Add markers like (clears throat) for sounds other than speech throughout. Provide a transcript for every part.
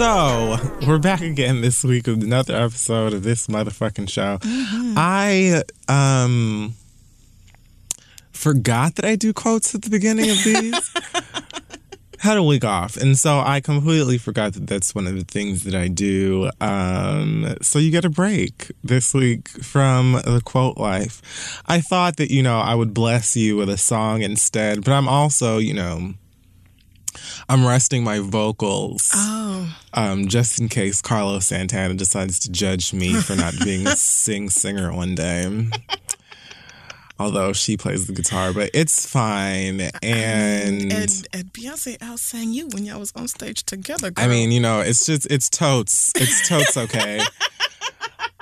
So we're back again this week with another episode of this motherfucking show. I um forgot that I do quotes at the beginning of these. (laughs) Had a week off, and so I completely forgot that that's one of the things that I do. Um, so you get a break this week from the quote life. I thought that you know I would bless you with a song instead, but I'm also you know I'm resting my vocals. Oh. Um, just in case Carlos Santana decides to judge me for not being (laughs) a sing singer one day. Although she plays the guitar, but it's fine. And, and, and Beyonce outsang you when y'all was on stage together. Girl. I mean, you know, it's just it's totes. It's totes okay. (laughs)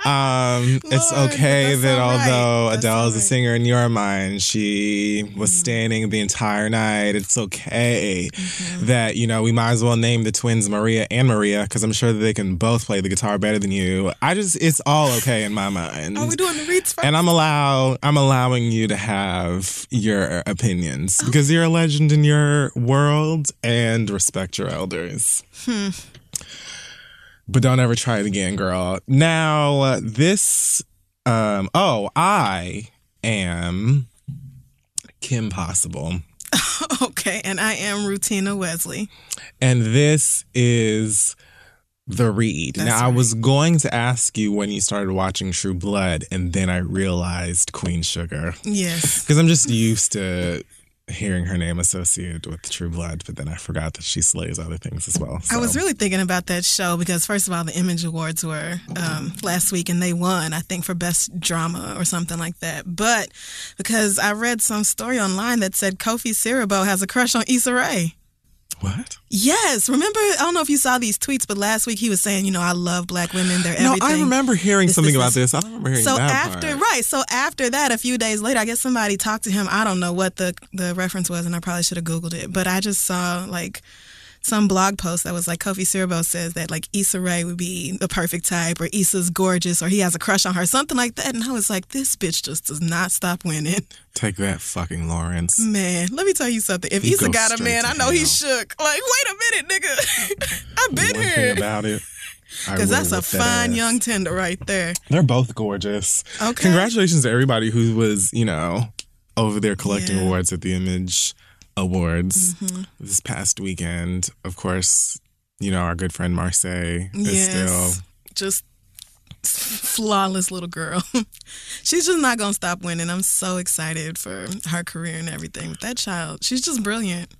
Um, it's okay that right. although Adele is a singer in your mind, she was Mm-hmm. standing the entire night. It's okay Mm-hmm. that you know we might as well name the twins Maria and Maria because I'm sure that they can both play the guitar better than you. I just it's all okay in my mind. Are we doing the reads first? and I'm allow I'm allowing you to have your opinions because you're a legend in your world and respect your elders. Hmm. But don't ever try it again, girl. Now, uh, this um oh, I am Kim Possible. (laughs) okay, and I am Rutina Wesley. And this is the read. That's now, I was going to ask you when you started watching True Blood, and then I realized Queen Sugar. Yes. (laughs) Because I'm just used to hearing her name associated with True Blood, but then I forgot that she slays other things as well. I was really thinking about that show because, first of all, the Image Awards were um, last week and they won, I think, for Best Drama or something like that. But because I read some story online that said Kofi Siriboe has a crush on Issa Rae. What? Yes. Remember, I don't know if you saw these tweets, but last week he was saying, you know, I love black women. They're No. I remember hearing This, something this, about this. I don't remember hearing so after part. right so after that a few days later i guess somebody talked to him i don't know what the the reference was and i probably should have googled it but i just saw like some blog post that was like Kofi Siriboe says that like Issa Rae would be the perfect type or Issa's gorgeous or he has a crush on her something like that and I was like this bitch just does not stop winning Take that, fucking Lawrence. man let me tell you something if He Issa got a man I know hell. he's shook like wait a minute nigga (laughs) I've been One here thing about it. Because that's a that fine ass. young tender right there They're both gorgeous. Okay. Congratulations to everybody who was, you know, over there collecting Yeah. awards at the Image Awards Mhm. this past weekend. Of course, you know, our good friend Marsai is Yes. still just flawless little girl. (laughs) she's just not gonna stop winning. I'm so excited for her career and everything. With that child, she's just brilliant.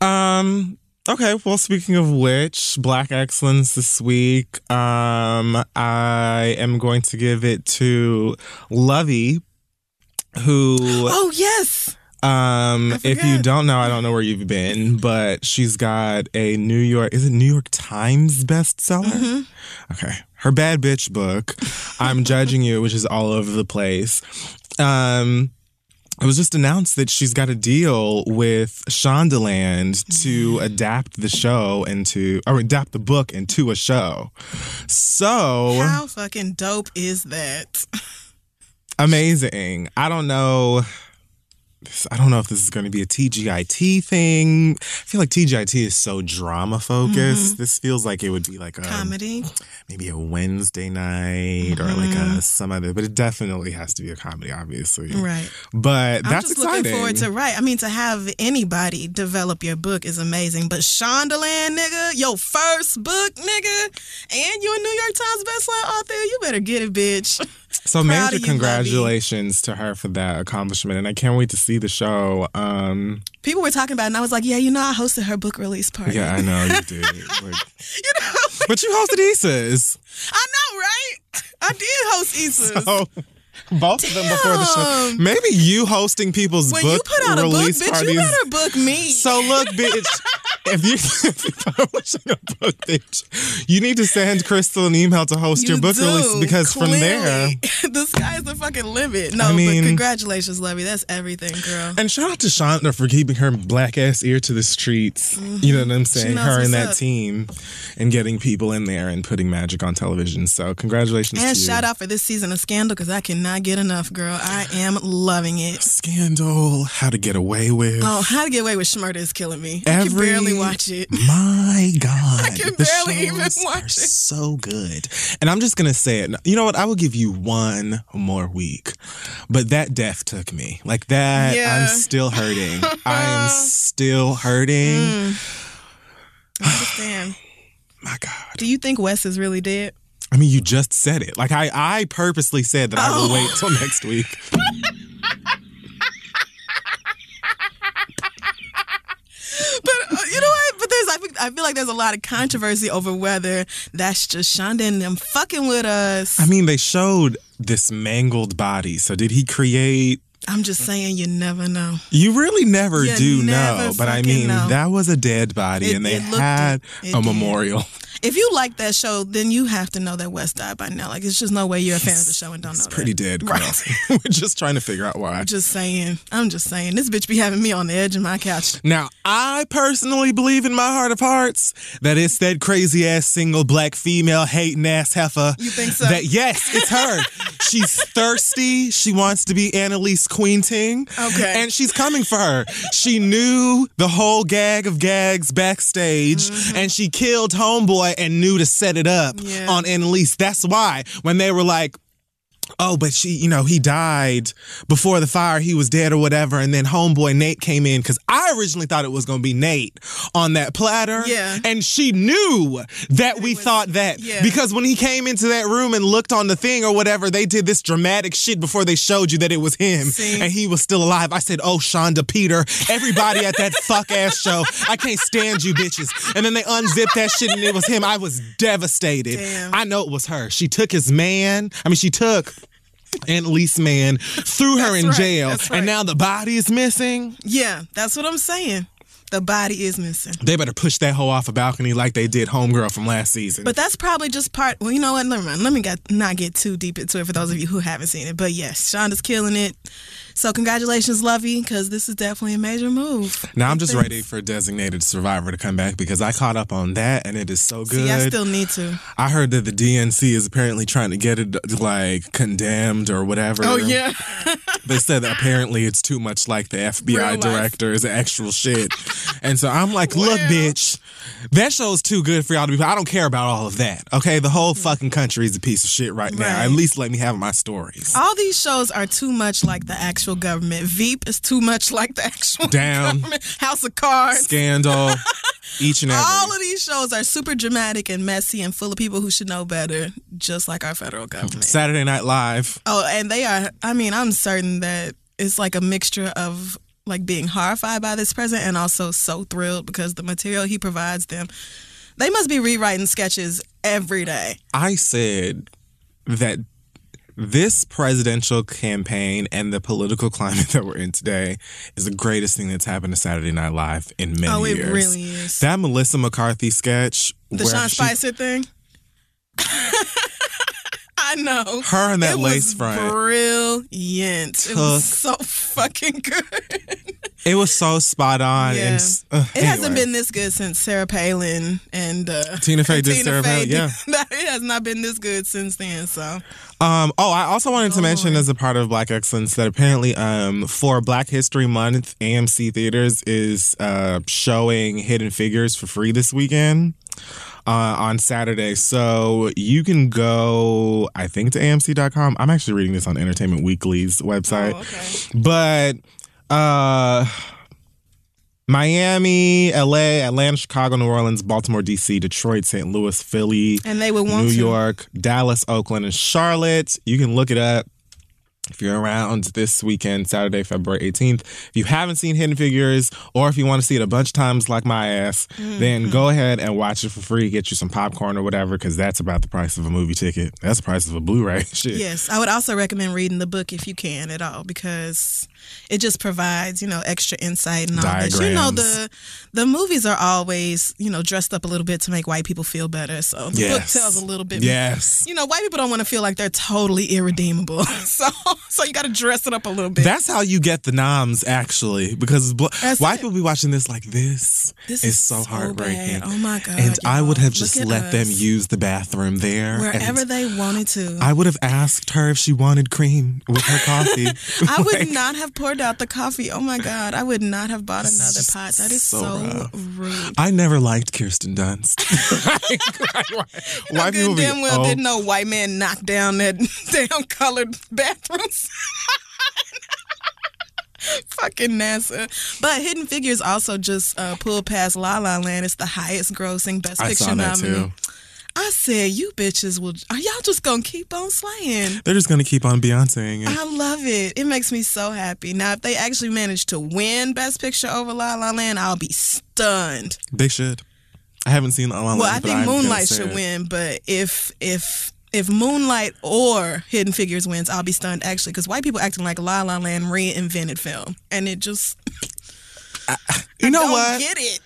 Um. Okay. Well, speaking of which, Black Excellence this week. Um, I am going to give it to Luvvie, who. Oh yes, Um, if you don't know, I don't know where you've been, but she's got a New York. Is it New York Times bestseller? Mm-hmm. Okay, her bad bitch book. I'm judging you, which is all over the place. Um, it was just announced that she's got a deal with Shondaland to adapt the show into, or adapt the book into a show. So how fucking dope is that? (laughs) amazing. I don't know I don't know if this is going to be a TGIT thing. I feel like TGIT is so drama focused. Mm-hmm. This feels like it would be like a Comedy. maybe a Wednesday night or like a mm-hmm. some other, but it definitely has to be a comedy, obviously. Right. But I'm that's just exciting. looking forward to right. I mean, to have anybody develop your book is amazing. But Shondaland, nigga, your first book, nigga, and you a New York Times bestselling author, you better get it, bitch. (laughs) So Proud major you, congratulations to her for that accomplishment, and I can't wait to see the show. Um, People were talking about it, and I was like, yeah, you know, I hosted her book release party. yeah, I know you (laughs) did, Like, you know, but you hosted Issa's. I know, right? I did host Issa's. Oh, (laughs) both of them before the show. Maybe you hosting people's when book you put out a book, bitch, parties. you better book me. So look, bitch. If you (laughs) if you're publishing a book, bitch, you need to send Crissle an email to host your book do, release because from there. clearly. (laughs) the sky's the fucking limit. No, I mean- but congratulations, Luvvie. That's everything, girl. And shout out to Shonda for keeping her black ass ear to the streets. You know what I'm saying? Mm-hmm. Her and that up. team and getting people in there and putting magic on television. So congratulations And to you. shout out for this season of Scandal because I cannot get enough, girl. I am loving it. Scandal, How to Get Away With. Oh, How to Get Away with Schmurda is killing me. I can Every- barely watch it. My God. (laughs) I can the barely even watch it. so good. And I'm just going to say it. You know what? I will give you one more week. But that death took me. Like that, Yeah. I'm still hurting. (laughs) I am still hurting. Mm. I understand. (sighs) My God. Do you think Wes is really dead? I mean, you just said it. Like I, I purposely said that I will Oh. wait till next week. (laughs) But uh, you know what? But there's, I, I feel like there's a lot of controversy over whether that's just Shonda and them fucking with us. I mean, they showed this mangled body. So did he create? I'm just saying, you never know. You really never You do never know. But I mean, know. that was a dead body, It- and they had it. It a did. memorial. If you like that show, then you have to know that Wes died by now. Like, it's just no way you're a fan of the show and don't It's know It's pretty that. dead. Right. (laughs) We're just trying to figure out why. I'm just saying. I'm just saying. This bitch be having me on the edge of my couch. Now, I personally believe in my heart of hearts that it's that crazy ass single black female hating ass heifer. You think so? That yes, it's her. (laughs) she's thirsty. She wants to be Annalise Keating. Okay. And she's coming for her. She knew the whole gag of gags backstage, mm-hmm. and she killed Homeboy and knew to set it up Yeah. on Annalise. That's why when they were like, Oh, but she, you know, he died before the fire. He was dead or whatever. And then homeboy Nate came in because I originally thought it was going to be Nate on that platter. Yeah. And she knew that we thought that yeah. because when he came into that room and looked on the thing or whatever, they did this dramatic shit before they showed you that it was him See? and he was still alive. I said, Oh, Shonda Peter, everybody at that fuck ass show, I can't stand you bitches. And then they unzipped that shit and it was him. I was devastated. Damn. I know it was her. She took his man. I mean, she took. Annalise man threw her in right. jail, right. and now the body is missing. Yeah, that's what I'm saying. The body is missing. They better push that hoe off a balcony like they did Homegirl from last season. But that's probably just part. Well, you know what? Never mind. Let me get, not get too deep into it for those of you who haven't seen it. But yes, Shonda's killing it. So congratulations, Luvvie, because this is definitely a major move. now I'm just Thanks. ready for Designated Survivor to come back because I caught up on that and it is so good. See, I still need to. I heard that the DNC is apparently trying to get it like condemned or whatever. Oh yeah. (laughs) They said that apparently it's too much like the FBI director is actual shit. and so I'm like, look, Well. bitch, that show's too good for y'all to be. I don't care about all of that. Okay, the whole fucking country is a piece of shit right, now. At least let me have my stories. All these shows are too much like the actual government. Veep is too much like the actual Down. government. House of Cards. Scandal, (laughs) each and every. All of these shows are super dramatic and messy and full of people who should know better, just like our federal government. Saturday Night Live. Oh, and they are. I mean, I'm certain that it's like a mixture of like being horrified by this president and also so thrilled because the material he provides them. They must be rewriting sketches every day. I said that this presidential campaign and the political climate (laughs) that we're in today is the greatest thing that's happened to Saturday Night Live in many years. Oh, it years. really is. That Melissa McCarthy sketch, The Sean she- Spicer thing. (laughs) I know. Her and that it lace was front. Brilliant. It was so fucking good. (laughs) It was so spot on. Yeah. And, uh, It hasn't been this good since Sarah Palin and uh, (laughs) Tina Fey did Tina Sarah Palin, yeah. (laughs) it has not been this good since then. So Um, oh, I also wanted to Oh, mention Lord. as a part of Black Excellence that apparently um, for Black History Month, AMC Theaters is uh, showing Hidden Figures for free this weekend uh, on Saturday. So you can go, I think, to AMC.com. I'm actually reading this on Entertainment Weekly's website. Oh, okay. But uh Miami, LA, Atlanta, Chicago, New Orleans, Baltimore, DC, Detroit, St. Louis, Philly, And they would want New to. York, Dallas, Oakland, and Charlotte. You can look it up if you're around this weekend, Saturday, February 18th. If you haven't seen Hidden Figures, or if you want to see it a bunch of times like my ass, Mm-hmm. then go ahead and watch it for free. Get you some popcorn or whatever, because that's about the price of a movie ticket. That's the price of a Blu-ray. (laughs) Shit. Yes, I would also recommend reading the book if you can at all because it just provides, you know, extra insight and all that. You know, the the movies are always, you know, dressed up a little bit to make white people feel better. So the book tells a little bit. Yes. You know, white people don't want to feel like they're totally irredeemable. (laughs) so so you got to dress it up a little bit. That's how you get the noms, actually, because bl- white it. people be watching this like this. This is so, so heartbreaking. bad. Oh my God, And I would have just let them use the bathroom there. Wherever they wanted to. I would have asked her if she wanted cream with her coffee. (laughs) I would (laughs) not have poured out the coffee. Oh my God. I would not have bought another pot. That is so so, rude. I never liked Kirsten Dunst. You know, White people good damn well oh, didn't know white man knocked down that (laughs) damn colored bathrooms. (laughs) Fucking NASA. But Hidden Figures also just uh, pulled past La La Land. It's the highest grossing Best Picture nominee. too. I said, you bitches will. Are y'all just gonna keep on slaying? They're just gonna keep on Beyonceing it. I love it. It makes me so happy. Now, if they actually manage to win Best Picture over La La Land, I'll be stunned. They should. I haven't seen La La Land, Well, I think Moonlight should it. win, but if if if Moonlight or Hidden Figures wins, I'll be stunned actually because white people acting like La La Land reinvented film, and it just You (laughs) know don't what? get it.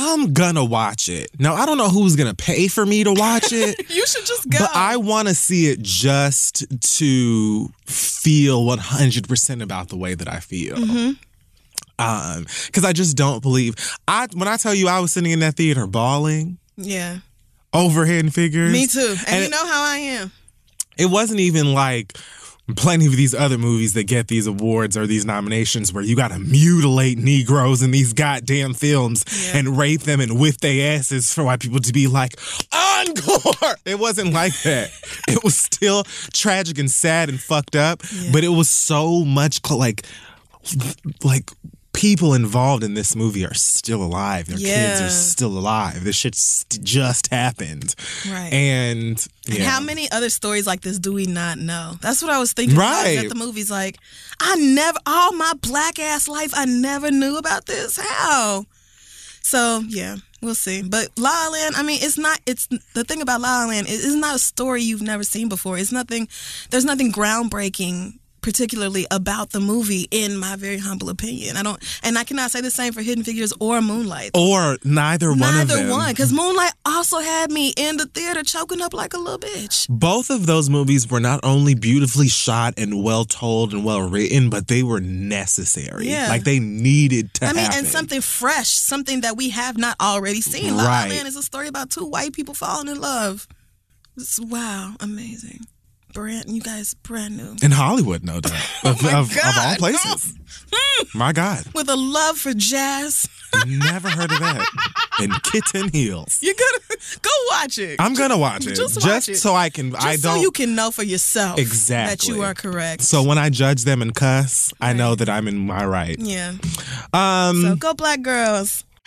I'm gonna watch it. Now I don't know who's gonna pay for me to watch it. (laughs) You should just go. But I want to see it just to feel 100% about the way that I feel. Mm-hmm. Um, because I just don't believe I when I tell you I was sitting in that theater bawling yeah, over Hidden Figures. me too. And, And you know how I am. it wasn't even like plenty of these other movies that get these awards or these nominations where you gotta mutilate Negroes in these goddamn films Yeah. and rape them and whip their asses for white people to be like, encore! It wasn't like that. (laughs) it was still tragic and sad and fucked up, Yeah. but it was so much like, like, People involved in this movie are still alive. Their kids are still alive. This shit st- just happened. Right. And, And how many other stories like this do we not know? That's what I was thinking. when I was Right. at the movies, like I never, all my black ass life, I never knew about this. How? So yeah, we'll see. But La La Land, I mean, it's not. It's the thing about La La Land. It is not a story you've never seen before. It's nothing. There's nothing groundbreaking. Particularly about the movie, in my very humble opinion, I don't, and I cannot say the same for Hidden Figures or Moonlight. or neither one of Neither one, because Moonlight also had me in the theater choking up like a little bitch. Both of those movies were not only beautifully shot and well told and well written, but they were necessary. Yeah. Like they needed to I mean, happen. and something fresh, something that we have not already seen. La La oh, Right. Land is a story about two white people falling in love. It's, wow, amazing. Brand, you guys, brand new. in Hollywood, no doubt. (laughs) of, my of, of all places. My God. With a love for jazz. (laughs) Never heard of that. In kitten heels. You're gonna go watch it. I'm gonna watch it. Just watch it. so I can Just I so don't you can know for yourself Exactly. that you are correct. so when I judge them and cuss, I know that I'm in my right. yeah. Um So go black girls.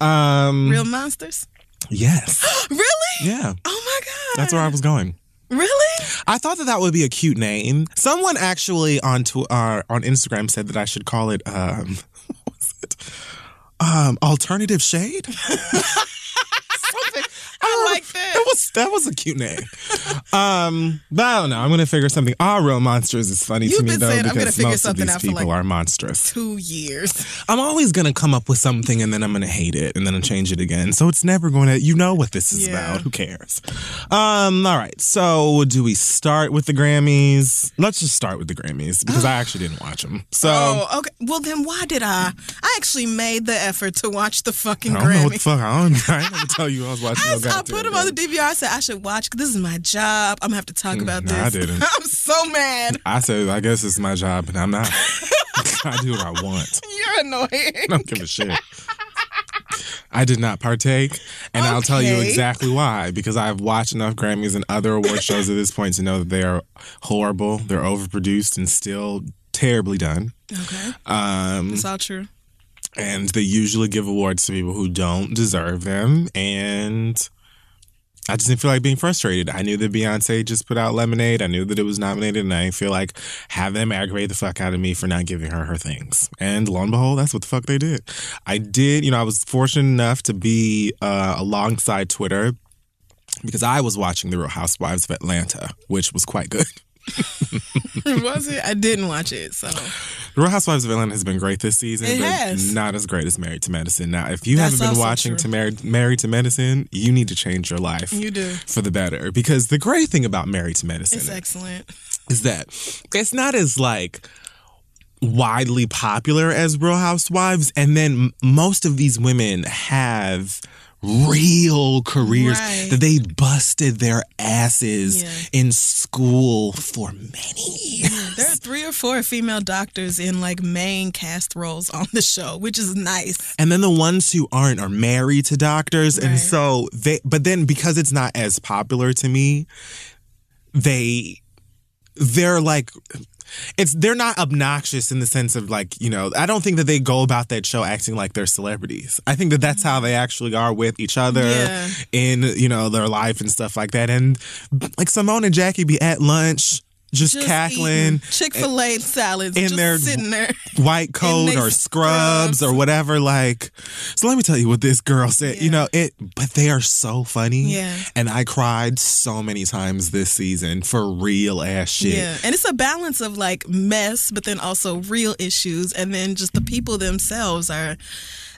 Um Real monsters? yes. (gasps) really? Yeah. Oh my God. That's where I was going. Really? I thought that that would be a cute name. Someone actually on to, uh, on Instagram said that I should call it um (laughs) what was it? Um alternative shade? (laughs) Something. I like that. That was that was a cute name. um, but I don't know. I'm gonna figure something. Ah, real monsters is funny You've to me though saying, I'm gonna because figure most of these people like, are monstrous. Two years. I'm always gonna come up with something and then I'm gonna hate it and then I'll change it again. So it's never going to. You know what this is Yeah. about. Who cares? Um. All right. So do we start with the Grammys? Let's just start with the Grammys because I (sighs) actually didn't watch them. So. Oh, okay. Well, then why did I? I actually made the effort to watch the fucking I don't know what the fuck. I don't. I (laughs) gonna tell you I was watching. I, I put them on the DVR. I said I should watch. This is my job. I'm gonna have to talk about nah, this. I didn't. (laughs) I'm so mad. I said, I guess it's my job, and I'm not. (laughs) (laughs) I do what I want. You're annoying. I don't give a shit. I did not partake, and I'll tell you exactly why. Because I've watched enough Grammys and other award shows at this point to know that they are horrible, they're overproduced, and still terribly done. Okay, Um, it's all true. and they usually give awards to people who don't deserve them. And I just didn't feel like being frustrated. I knew that Beyonce just put out Lemonade. I knew that it was nominated, and I didn't feel like have them aggravate the fuck out of me for not giving her her things. And lo and behold, that's what the fuck they did. I did, you know, I was fortunate enough to be uh, alongside Twitter because I was watching The Real Housewives of Atlanta, which was quite good. (laughs) (laughs) Was it? I didn't watch it, so The Real Housewives of Atlanta has been great this season, It but has. not as great as Married to Medicine. Now, if you That's haven't been also watching true. to Married, Married to Medicine, you need to change your life you do. for the better. Because the great thing about Married to Medicine It's excellent. is that it's not as like widely popular as Real Housewives, and then m- most of these women have real careers Right. that they busted their asses Yeah. in school for many years. There are three or four female doctors in like main cast roles on the show, which is nice. And then the ones who aren't are married to doctors. And so they, but then because it's not as popular to me, they, they're like, it's, they're not obnoxious in the sense of like, you know, I don't think that they go about that show acting like they're celebrities. I think that that's how they actually are with each other Yeah. in, you know, their life and stuff like that. And like Simone and Jackie be at lunch, just, cackling. Chick Fil A salads, in their- sitting there. white (laughs) coat or scrubs scrubs. or whatever. Like, so let me tell you what this girl said. You know it, but they are so funny. Yeah. and I cried so many times this season for real ass shit. Yeah, and it's a balance of like mess, but then also real issues, and then just the people themselves are.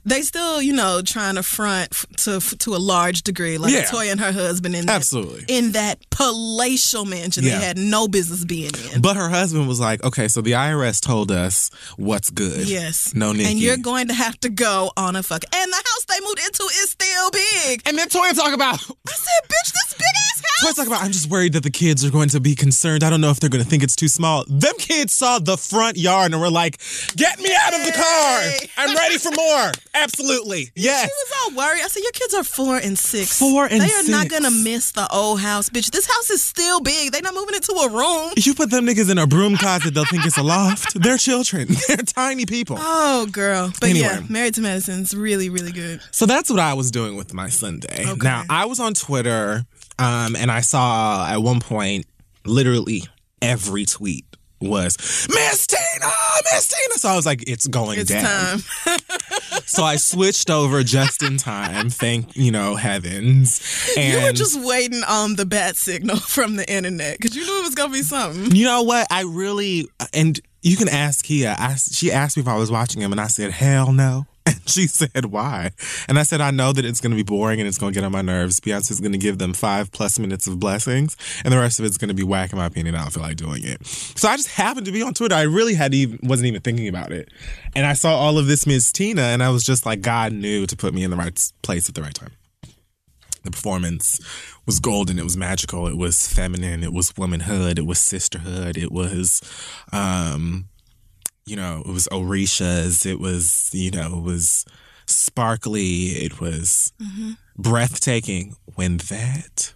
They still, you know, trying to front to to a large degree, like Yeah. Toya and her husband in that, Absolutely. in that palatial mansion Yeah. they had no business being in. But her husband was like, okay, so the IRS told us what's good. yes, No Nikki. and you're going to have to go on a fuck. And the house they moved into is still big. And then Toya talk about I said, bitch, this big ass house. Toya talk about I'm just worried that the kids are going to be concerned. I don't know if they're going to think it's too small. Them kids saw the front yard and were like, "Get me out of the car. I'm ready for more." (laughs) Absolutely. Yes. She was all worried. I said, Your kids are four and six. Four and They are not gonna miss the old house, bitch. This house is still big. They're not moving into a room. You put them niggas in a broom closet, they'll think it's a loft. They're children. (laughs) They're tiny people. Oh, girl. But yeah, Anyway. Married to Medicine's really, really good. So that's what I was doing with my Sunday. Okay. Now, I was on Twitter um, and I saw at one point literally every tweet was Miss Tina, Miss Tina. So I was like, it's going It's down. (laughs) So I switched over just in time. Thank you know heavens. And you were just waiting on the bat signal (laughs) from the internet because you knew it was gonna be something. You know what? I really and you can ask Kia. I, she asked me if I was watching him, and I said, "Hell no." And (laughs) she said, "Why?" And I said, "I know that it's going to be boring and it's going to get on my nerves. Beyonce's going to give them five plus minutes of blessings, and the rest of it's going to be whack. In my opinion, I don't feel like doing it. So I just happened to be on Twitter. I really had even wasn't even thinking about it, and I saw all of this Miss Tina, and I was just like, God knew to put me in the right place at the right time." The performance was golden. It was magical. It was feminine. It was womanhood. It was sisterhood. It was, um, you know, it was Orishas. It was, you know, it was sparkly. It was mm-hmm. breathtaking. When that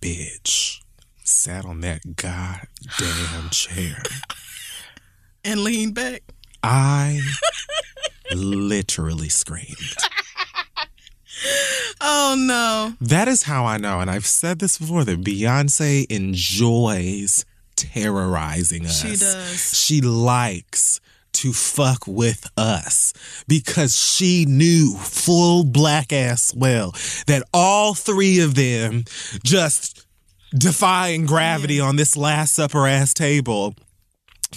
bitch sat on that goddamn chair, (laughs) And lean back. I literally screamed. (laughs) Oh no. That is how I know, and I've said this before, that Beyonce enjoys terrorizing us. She does. She likes to fuck with us because she knew full black ass well that all three of them just defying gravity on this last supper ass table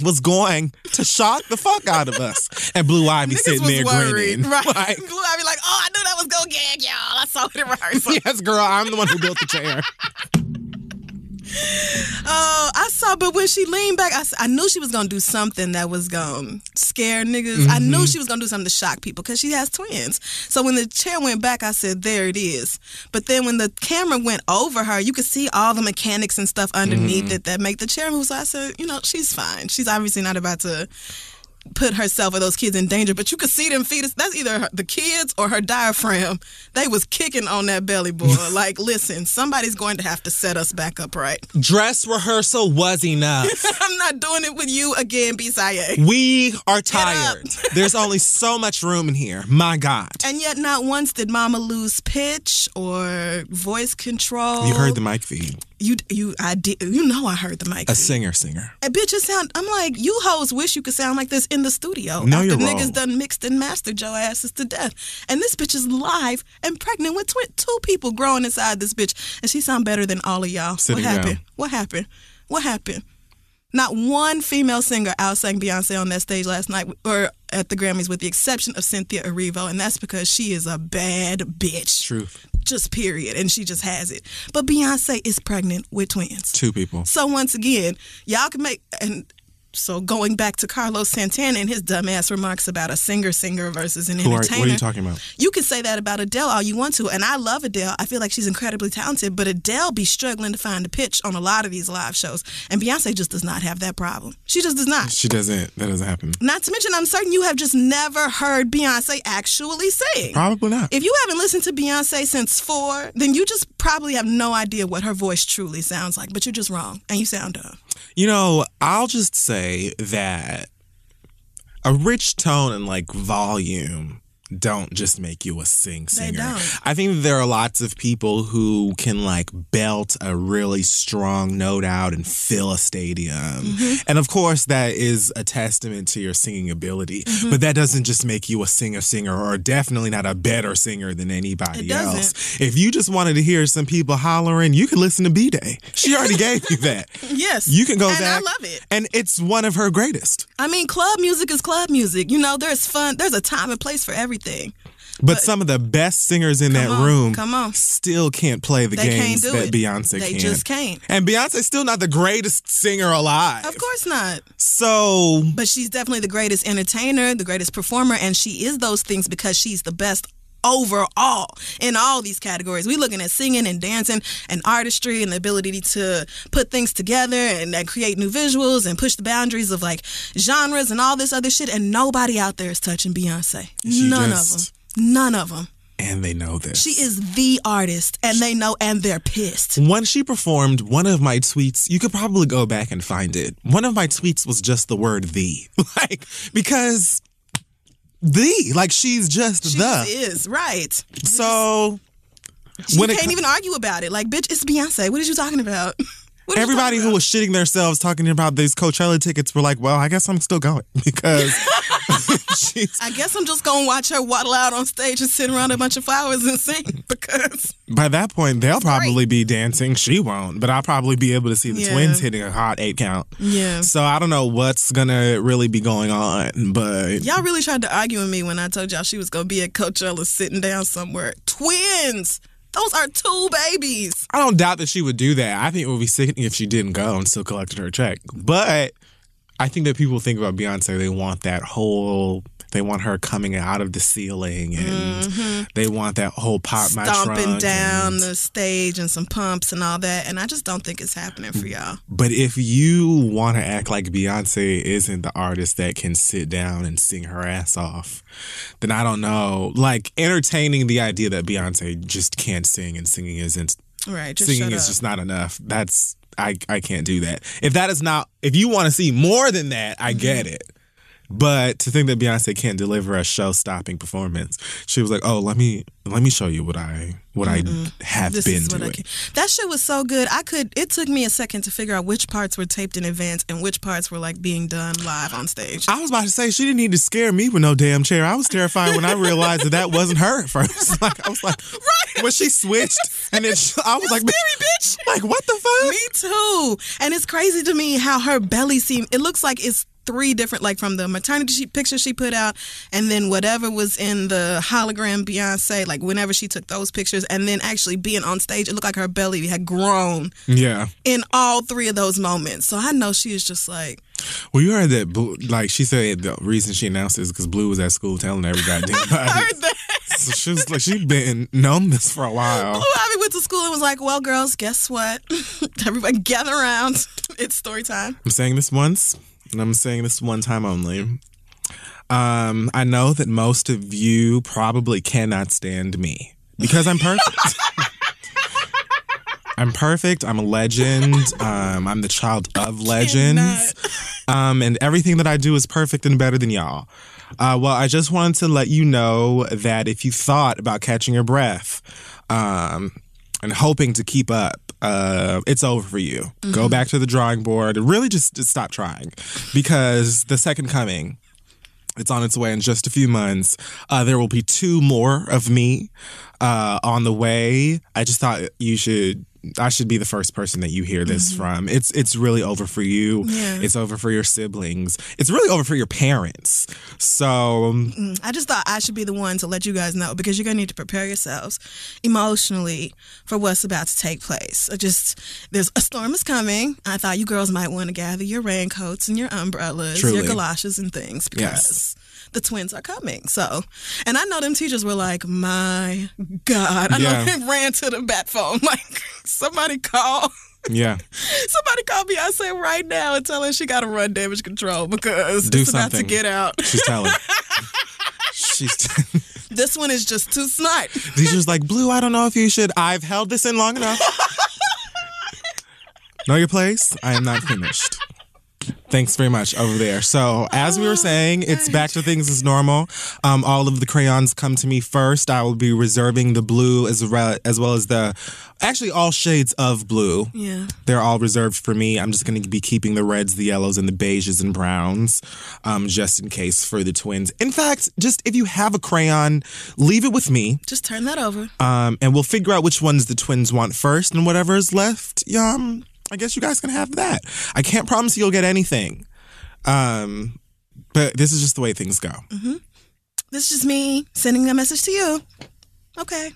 was going to shock the fuck out of us. And Blue Ivy Niggas sitting there worried. grinning. Right. (laughs) Like, Blue Ivy like, oh, I knew that was gonna gag y'all. I saw it in rehearsal. (laughs) yes, girl, I'm the one who built the chair. (laughs) Oh, I saw, but when she leaned back, I, I knew she was gonna do something that was gonna scare niggas. I Mm-hmm. knew she was gonna do something to shock people because she has twins. So when the chair went back, I said, "There it is." But then when the camera went over her, you could see all the mechanics and stuff underneath Mm-hmm. it that make the chair move. So I said, "You know, she's fine. She's obviously not about to." Put herself or those kids in danger, but you could see them fetus. That's either her, the kids or her diaphragm. They was kicking on that belly boy. (laughs) like, listen, somebody's going to have to set us back up right. Dress rehearsal was enough. (laughs) I'm not doing it with you again, Bisaye. We are tired. There's only so much room in here. My God. And yet, not once did Mama lose pitch or voice control. You heard the mic feed. You, you, I did. You know, I heard the mic. A singer, singer. A bitch, it sound. I'm like, you hoes wish you could sound like this in the studio. No, after you're niggas wrong. done mixed and mastered your asses to death. And this bitch is live and pregnant with twi- two people growing inside this bitch, and she sound better than all of y'all. What happened? down. What happened? What happened? Not one female singer outsang Beyonce on that stage last night or at the Grammys, with the exception of Cynthia Erivo, and that's because she is a bad bitch. Truth. Just period, and she just has it. But Beyonce is pregnant with twins. Two people. So once again, y'all can make and so going back to Carlos Santana and his dumbass remarks about a singer singer versus an Who are, entertainer. what are you talking about? You can say that about Adele all you want to, and I love Adele. I feel like she's incredibly talented, but Adele be struggling to find a pitch on a lot of these live shows, and Beyonce just does not have that problem. She just does not. She doesn't. That doesn't happen. Not to mention, I'm certain you have just never heard Beyonce actually sing. Probably not. If you haven't listened to Beyonce since four, then you just probably have no idea what her voice truly sounds like, but you're just wrong and you sound dumb. You know, I'll just say that a rich tone and like volume don't just make you a sing singer. I think there are lots of people who can like belt a really strong note out and fill a stadium. Mm-hmm. And of course that is a testament to your singing ability. Mm-hmm. But that doesn't just make you a singer singer or definitely not a better singer than anybody else. If you just wanted to hear some people hollering, you could listen to B Day. She already (laughs) gave you that. Yes. You can go and back. I love it. And it's one of her greatest. I mean, club music is club music. You know, there's fun, there's a time and place for everything. But, some of the best singers in that on, room come on. still can't play the They games that it. Beyonce They can. just can't. And Beyonce's still not the greatest singer alive. Of course not. So But she's definitely the greatest entertainer, the greatest performer, and she is those things because she's the best overall in all these categories. We're looking at singing and dancing and artistry and the ability to put things together and, and create new visuals and push the boundaries of like genres and all this other shit. And nobody out there is touching Beyonce. She None just- of them. None of them. and they know this. She is the artist, and they know, and they're pissed. When she performed, one of my tweets, you could probably go back and find it. One of my tweets was just the word the. (laughs) Like, because the, like, she's just She the. is right. So, You when can't co- even argue about it. Like, bitch, it's Beyonce. What are you talking about? (laughs) Everybody who was shitting themselves talking about these Coachella tickets were like, well, I guess I'm still going (laughs) because (laughs) I guess I'm just gonna watch her waddle out on stage and sit around a bunch of flowers and sing (laughs) because by that point, they'll probably be dancing. She won't, but I'll probably be able to see the Yeah. twins hitting a hot eight count. yeah. So I don't know what's gonna really be going on, but Y'all really tried to argue with me when I told y'all she was gonna be at Coachella sitting down somewhere. Twins. Those are two babies. I don't doubt that she would do that. I think it would be sickening if she didn't go and still collected her check. But I think that people think about Beyonce, they want that whole, they want her coming out of the ceiling and they want that whole pop my Mm-hmm. Stomping down and- the stage and some pumps and all that. And I just don't think it's happening for y'all. But if you want to act like Beyonce isn't the artist that can sit down and sing her ass off, then I don't know. Like entertaining the idea that Beyonce just can't sing and singing isn't Right. Just singing is just not enough. That's I I can't do that. If that is not if you want to see more than that, I get Mm-hmm. it. But to think that Beyonce can't deliver a show-stopping performance, she was like, "Oh, let me let me show you what I what I mm-hmm. have this been doing." That shit was so good. I could. It took me a second to figure out which parts were taped in advance and which parts were like being done live on stage. I was about to say she didn't need to scare me with no damn chair. I was terrified when I realized that that wasn't her at first. (laughs) Like I was like, right. when she switched, and then she- I was like, bitch. like what the fuck? Me too. And it's crazy to me how her belly seemed. It looks like it's three different, like from the maternity she, picture she put out, and then whatever was in the hologram Beyonce, like whenever she took those pictures, and then actually being on stage, it looked like her belly had grown Yeah. in all three of those moments. So I know she is just like, Well, you heard that. Blue, like she said, the reason she announced it is because Blue was at school telling every goddamn body. (laughs) I heard that. So she was like, she been known this for a while. Blue Ivy went to school and was like, "Well, girls, guess what? (laughs) Everybody gather around. (laughs) It's story time." I'm saying this once, and I'm saying this one time only. Um, I know that most of you probably cannot stand me because I'm perfect. (laughs) I'm perfect. I'm a legend. Um, I'm the child of legends. Um, and everything that I do is perfect and better than y'all. Uh, well, I just wanted to let you know that if you thought about catching your breath um, and hoping to keep up, uh, it's over for you. Go back to the drawing board and really just, just stop trying because the second coming it's on its way in just a few months. Uh, there will be two more of me uh, on the way. I just thought you should. I should be the first person that you hear this mm-hmm. from. It's it's really over for you. Yeah. It's over for your siblings. It's really over for your parents. So um, mm, I just thought I should be the one to let you guys know because you're gonna need to prepare yourselves emotionally for what's about to take place. I just there's a storm is coming. I thought you girls might want to gather your raincoats and your umbrellas, your galoshes and things because Yes. The twins are coming. So, and I know them teachers were like, "My God!" I know they ran to the bat phone (laughs) like somebody call. yeah, (laughs) Somebody call Beyonce right now and tell her she got to run damage control because Do it's about to get out. she's telling. (laughs) she's. This one is just too smart. Teacher's like blue. I don't know if you should. I've held this in long enough. know your place. I am not finished. Thanks very much over there. So, as we were saying, it's back to things as normal. Um, all of the crayons come to me first. I will be reserving the blue as well as well as the actually all shades of blue. Yeah. They're all reserved for me. I'm just going to be keeping the reds, the yellows, and the beiges and browns, um, just in case for the twins. In fact, just if you have a crayon, leave it with me, Just turn that over. um, and we'll figure out which ones the twins want first, and whatever is left, um, I guess you guys can have that. I can't promise you'll get anything, um, but this is just the way things go. This is just me sending a message to you. Okay.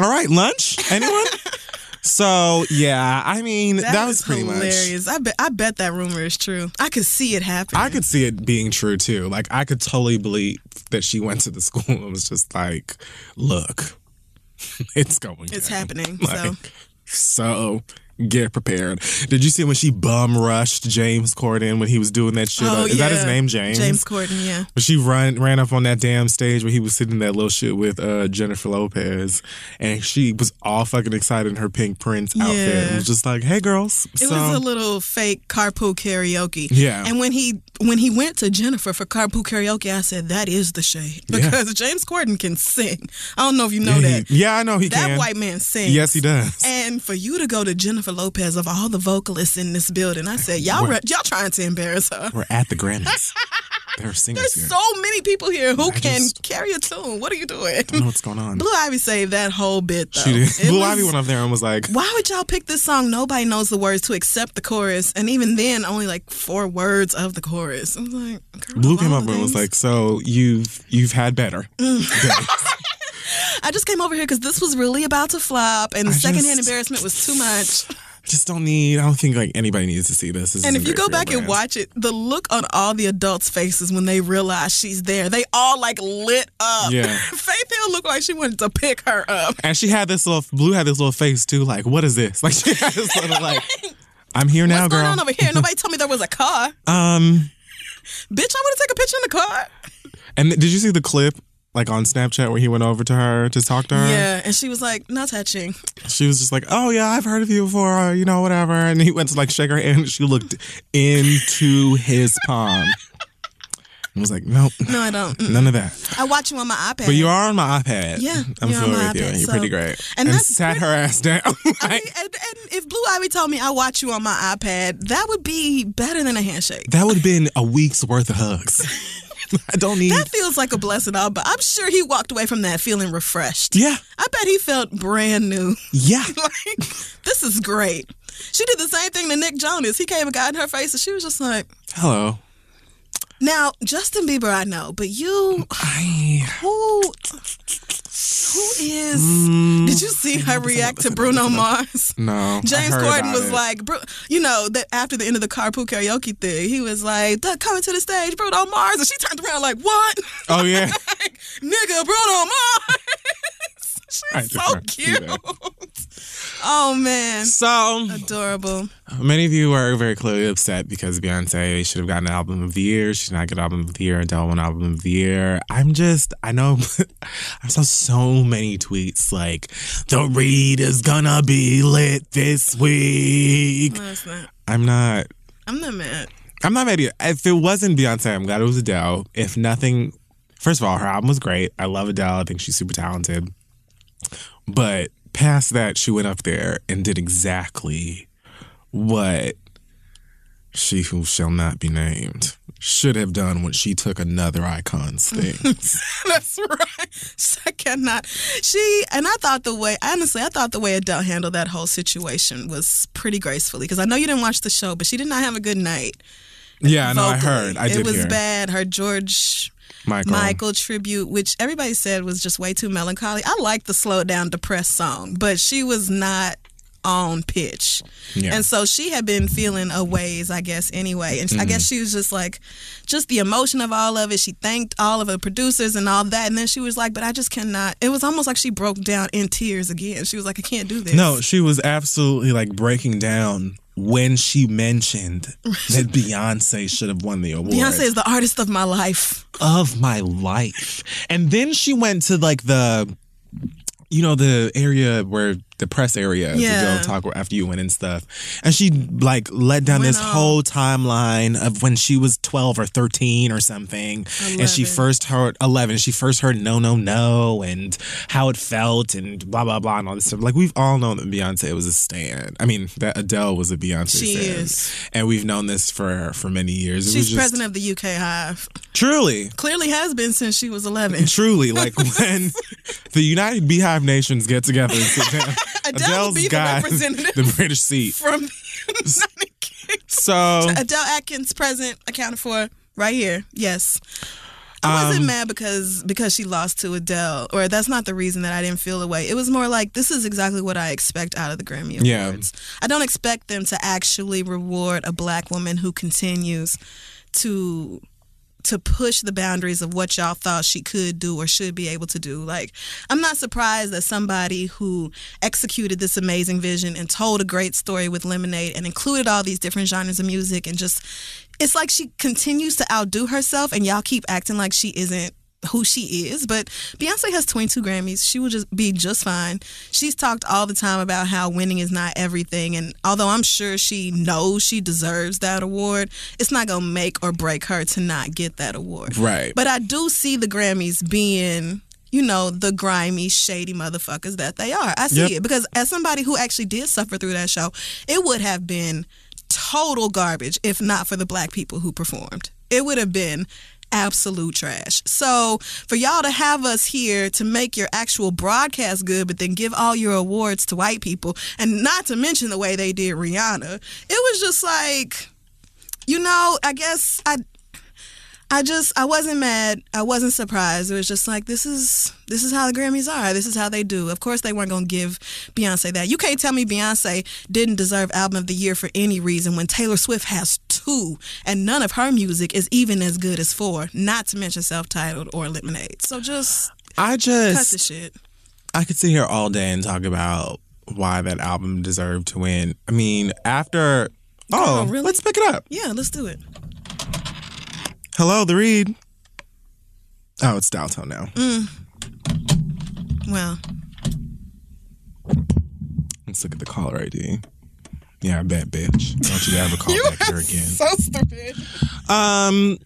All right, lunch? Anyone? (laughs) so, yeah, I mean, that, was is pretty much. hilarious. I bet I bet that rumor is true. I could see it happening. I could see it being true too. Like, I could totally believe that she went to the (laughs) school and was just like, look, (laughs) it's going It's down." happening, Like, so get prepared. Did you see when she bum rushed James Corden when he was doing that shit? Oh, Is that his name, James? James Corden, yeah. But she run ran up on that damn stage where he was sitting in that little shit with uh, Jennifer Lopez, and she was all fucking excited in her pink Prince outfit. Yeah. It was just like, "Hey, girls!" It so, was a little fake carpool karaoke. Yeah. And when he when he went to Jennifer for carpool karaoke, I said that is the shade Yeah. because James Corden can sing. I don't know if you know yeah, that. yeah, I know he that can. That white man sings. yes, he does. And for you to go to Jennifer Lopez of all the vocalists in this building, I said y'all re- y'all trying to embarrass her. We're at the Grammys. (laughs) there are singers There's here. so many people here who I can just- carry a tune. What are you doing? I don't know what's going on. Blue Ivy saved that whole bit though. she did. It Blue was- Ivy went up there and was like, Why would y'all pick this song? Nobody knows the words to except the chorus, and even then, only like four words of the chorus. I was like, Blue came up and was like, "So you've you've had better." Mm. (laughs) I just came over here because this was really about to flop, and I secondhand just- embarrassment was too much. (laughs) Just don't need. I don't think like anybody needs to see this. This And if you go back and watch it, the look on all the adults' faces when they realize she's there, they all like lit up. Yeah. (laughs) Faith Hill looked like she wanted to pick her up. And she had this little blue had this little face too, like, what is this? (laughs) Like she had this little like I'm here now, What's girl. going on over here? Nobody told me there was a car. um Bitch, I want to take a picture in the car. and did you see the clip like on Snapchat where he went over to her to talk to her? Yeah, and she was like, not touching. She was just like, Oh yeah, I've heard of you before, uh, you know, whatever. And he went to like shake her hand and she looked into his palm. I was like, Nope. No, I don't. None of that. I watch you on my iPad. But you are on my iPad. Yeah, I'm you're on my with you. iPad, and You're so- pretty great. and And, that's sat her ass down. (laughs) I mean, and, and if Blue Ivy told me I watch you on my iPad, that would be better than a handshake. that would have been a week's worth of hugs. (laughs) (laughs) I don't need. That feels like a blessing, all, but I'm sure he walked away from that feeling refreshed. Yeah, I bet he felt brand new. yeah. (laughs) like, this is great. She did the same thing to Nick Jonas. He came and got in her face, and she was just like, Hello. "Now, Justin Bieber, I know, but you, I. who, who is? Mm. did you see her react to Bruno Mars? No. (laughs) James Corden was it. like, you know, that after the end of the carpool karaoke thing, he was like, coming to the stage, Bruno Mars," and she turned around like, "What? "Oh yeah." (laughs) like, nigga, Bruno Mars." (laughs) She's so cute. Oh man, So adorable. many of you are very clearly upset because Beyonce should have gotten an album of the year. She did not get album of the year. Adele won album of the year. I'm just. I know. (laughs) I saw so many tweets like, "The read is gonna be lit this week." No, it's not. I'm not. I'm not mad. I'm not mad you. If it wasn't Beyonce, I'm glad it was Adele. If nothing, first of all, her album was great. I love Adele. I think she's super talented. But past that, she went up there and did exactly what she who shall not be named should have done when she took another icon's (laughs) thing. That's right. I cannot. She and I thought the way honestly, I thought the way Adele handled that whole situation was pretty gracefully because I know you didn't watch the show, but she did not have a good night. yeah, no, I heard. I did it was hear. bad. Her George Michael. Michael tribute, which everybody said was just way too melancholy. I like the slowed down, depressed song, but she was not on pitch. Yeah. And so she had been feeling a ways, I guess, anyway. And I Mm-hmm. guess she was just like, just the emotion of all of it. She thanked all of the producers and all that. And then she was like, but I just cannot. It was almost like she broke down in tears again. She was like, I can't do this. No, she was absolutely like breaking down when she mentioned (laughs) that Beyonce should have won the award. Beyonce is the artist of my life. of my life. And then she went to like the you know the area where the press area Yeah. to go talk after you went and stuff. And she like let down Went this on. whole timeline of when she was 12 or 13 or something. And she first heard 11. She first heard no no no and how it felt and blah blah blah and all this stuff. Like we've all known that Beyonce was a stan. I mean that Adele was a Beyonce She stan. is. And we've known this for for many years. It was She's just- president of the UK Hive. Truly. Clearly has been since she was 11. Truly, like (laughs) when the United Beehive Nations get together and sit down, (laughs) Adele will be the representative. (laughs) the British seat. From the United Kingdom. So Adele Adkins present, accounted for right here. Yes. I wasn't Um, mad because because she lost to Adele, or that's not the reason that I didn't feel the way. It was more like this is exactly what I expect out of the Grammy Yeah. Awards. I don't expect them to actually reward a black woman who continues to to push the boundaries of what y'all thought she could do or should be able to do. Like, I'm not surprised that somebody who executed this amazing vision and told a great story with Lemonade and included all these different genres of music and just, it's like she continues to outdo herself and y'all keep acting like she isn't who she is. But Beyonce has 22 Grammys. She will just be just fine. She's talked all the time about how winning is not everything. And although I'm sure she knows she deserves that award, it's not going to make or break her to not get that award. Right. But I do see the Grammys being. You know, the grimy, shady motherfuckers that they are. I see Yep. it because as somebody who actually did suffer through that show, it would have been total garbage if not for the black people who performed. It would have been absolute trash. So for y'all to have us here to make your actual broadcast good, but then give all your awards to white people, and not to mention the way they did Rihanna, it was just like, you know, I guess I. I just I wasn't mad. I wasn't surprised. It was just like this is this is how the Grammys are. This is how they do. Of course they weren't gonna give Beyonce that. You can't tell me Beyonce didn't deserve album of the year for any reason when Taylor Swift has two and none of her music is even as good as four. Not to mention self titled or Lemonade. So just I just cut the shit. I could sit here all day and talk about why that album deserved to win. I mean, after oh, really? let's pick it up. Yeah, let's do it. Hello, the read. Oh, it's dial tone now. Mm. Well, Let's look at the caller ID. Yeah, I bet, bitch. Don't you to ever call (laughs) back here again. so stupid. Um,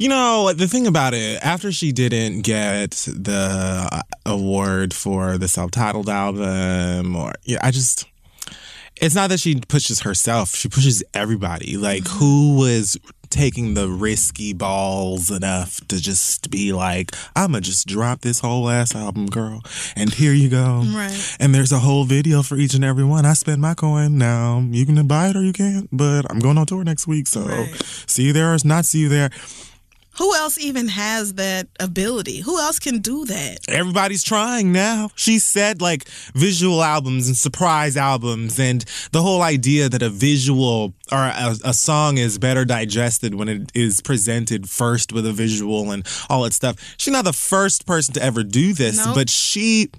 you know the thing about it, after she didn't get the award for the self-titled album, or yeah, I just. It's not that she pushes herself; she pushes everybody. Like, who was taking the risky balls enough to just be like, "I'm gonna just drop this whole ass album, girl," and here you go. Right. And there's a whole video for each and every one. I spend my coin. Now you can buy it or you can't, but I'm going on tour next week, so Right. see you there or not see you there. Who else even has that ability? Who else can do that? Everybody's trying now. She said like visual albums and surprise albums, and the whole idea that a visual or a, a song is better digested when it is presented first with a visual and all that stuff. She's not the first person to ever do this, Nope. but she.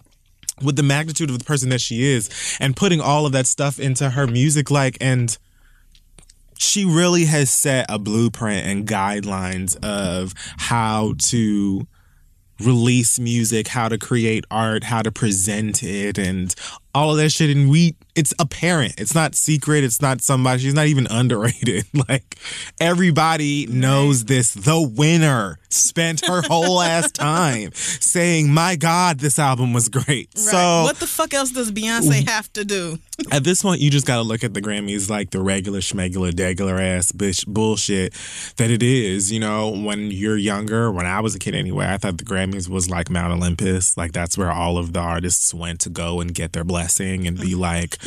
With the magnitude of the person that she is, and putting all of that stuff into her music, like, and she really has set a blueprint and guidelines of how to release music, how to create art, how to present it, and all of that shit. And we, it's apparent. It's not secret. It's not somebody. She's not even (laughs) underrated. Like everybody knows this. The winner spent her whole ass (laughs) time saying, "My God, this album was great." Right. So what the fuck else does Beyonce have to do? at this point, you just got to look at the Grammys like the regular schmegular degular ass bitch bullshit that it is. You know, when you're younger, when I was a kid anyway, I thought the Grammys was like Mount Olympus. Like that's where all of the artists went to go and get their blessing and be like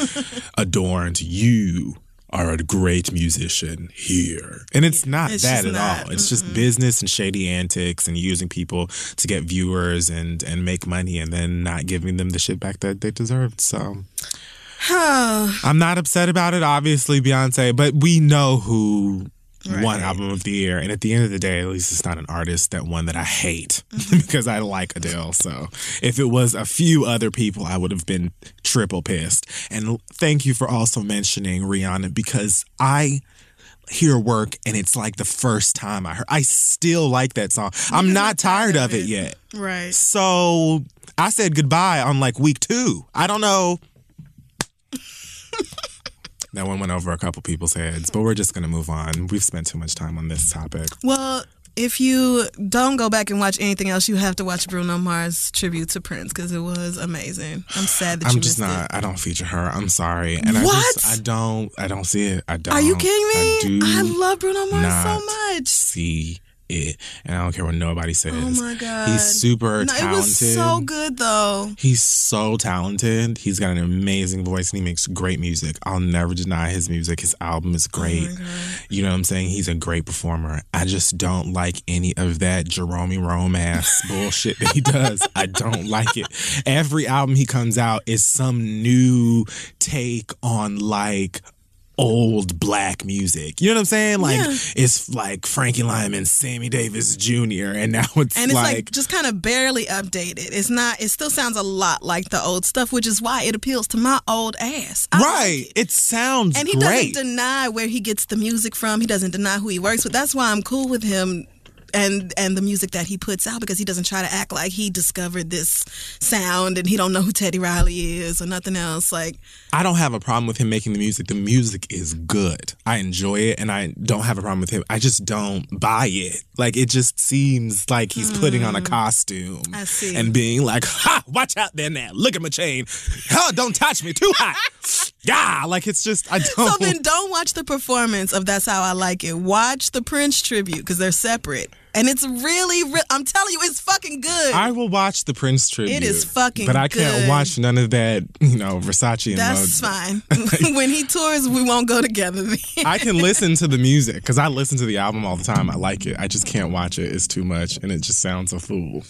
adorned. You are a great musician here. And it's not it's that at not. all. It's just business and shady antics and using people to get viewers and and make money and then not giving them the shit back that they deserved. So I'm not upset about it, obviously, Beyonce, but we know who Right. album of the year. And at the end of the day, at least it's not an artist that won that I hate (laughs) mm-hmm. because I like Adele. So if it was a few other people, I would have been triple pissed. And thank you for also mentioning Rihanna because I hear work and it's like the first time I heard I still like that song. I'm not tired of it yet. Right. So I said goodbye on like week two. I don't know. (laughs) that one went over a couple people's heads, but we're just gonna move on. We've spent too much time on this topic. Well, if you don't go back and watch anything else, you have to watch Bruno Mars tribute to Prince because it was amazing. I'm sad that you I'm missed just not. it. I don't feature her. I'm sorry. And I What? just I don't. I don't see it. I don't. Are you kidding me? I do love Bruno Mars so much. see it, and I don't care what nobody oh says. Oh my god, he's super no, talented. It was so good though. He's so talented. He's got an amazing voice and he makes great music. I'll never deny his music. His album is oh great. Oh you know what I'm saying? He's a great performer. I just don't like any of that Jerome Rome ass (laughs) bullshit that he does. I don't like it. Every album he comes out is some new take on like old black music. You know what I'm saying? Like Yeah. it's like Frankie Lymon, Sammy Davis Jr. and now it's, And it's like, like just kind of barely updated. It's not. It still sounds a lot like the old stuff, which is why it appeals to my old ass. I like Right. it. It sounds And he great. doesn't deny where he gets the music from. He doesn't deny who he works with. That's why I'm cool with him and and the music that he puts out because he doesn't try to act like he discovered this sound and he don't know who Teddy Riley is or nothing else. Like I don't have a problem with him making the music. The music is good. I enjoy it and I don't have a problem with him. I just don't buy it. Like it just seems like he's putting on a mm. costume. I see. and being like, "Ha, watch out there now. Look at my chain. Hell, don't touch me. Too hot." (laughs) yeah, like it's just I don't so then don't watch the performance of That's How I Like It. Watch the Prince tribute because they're separate. And it's really, re- I'm telling you, it's fucking good. I will watch the Prince tribute. It is fucking good. But I can't good. watch none of that, you know, Versace and That's Mode. fine. (laughs) (laughs) when he tours, we won't go together. then. I can (laughs) listen to the music because I listen to the album all the time. I like it. I just can't watch it. It's too much and it just sounds a fool.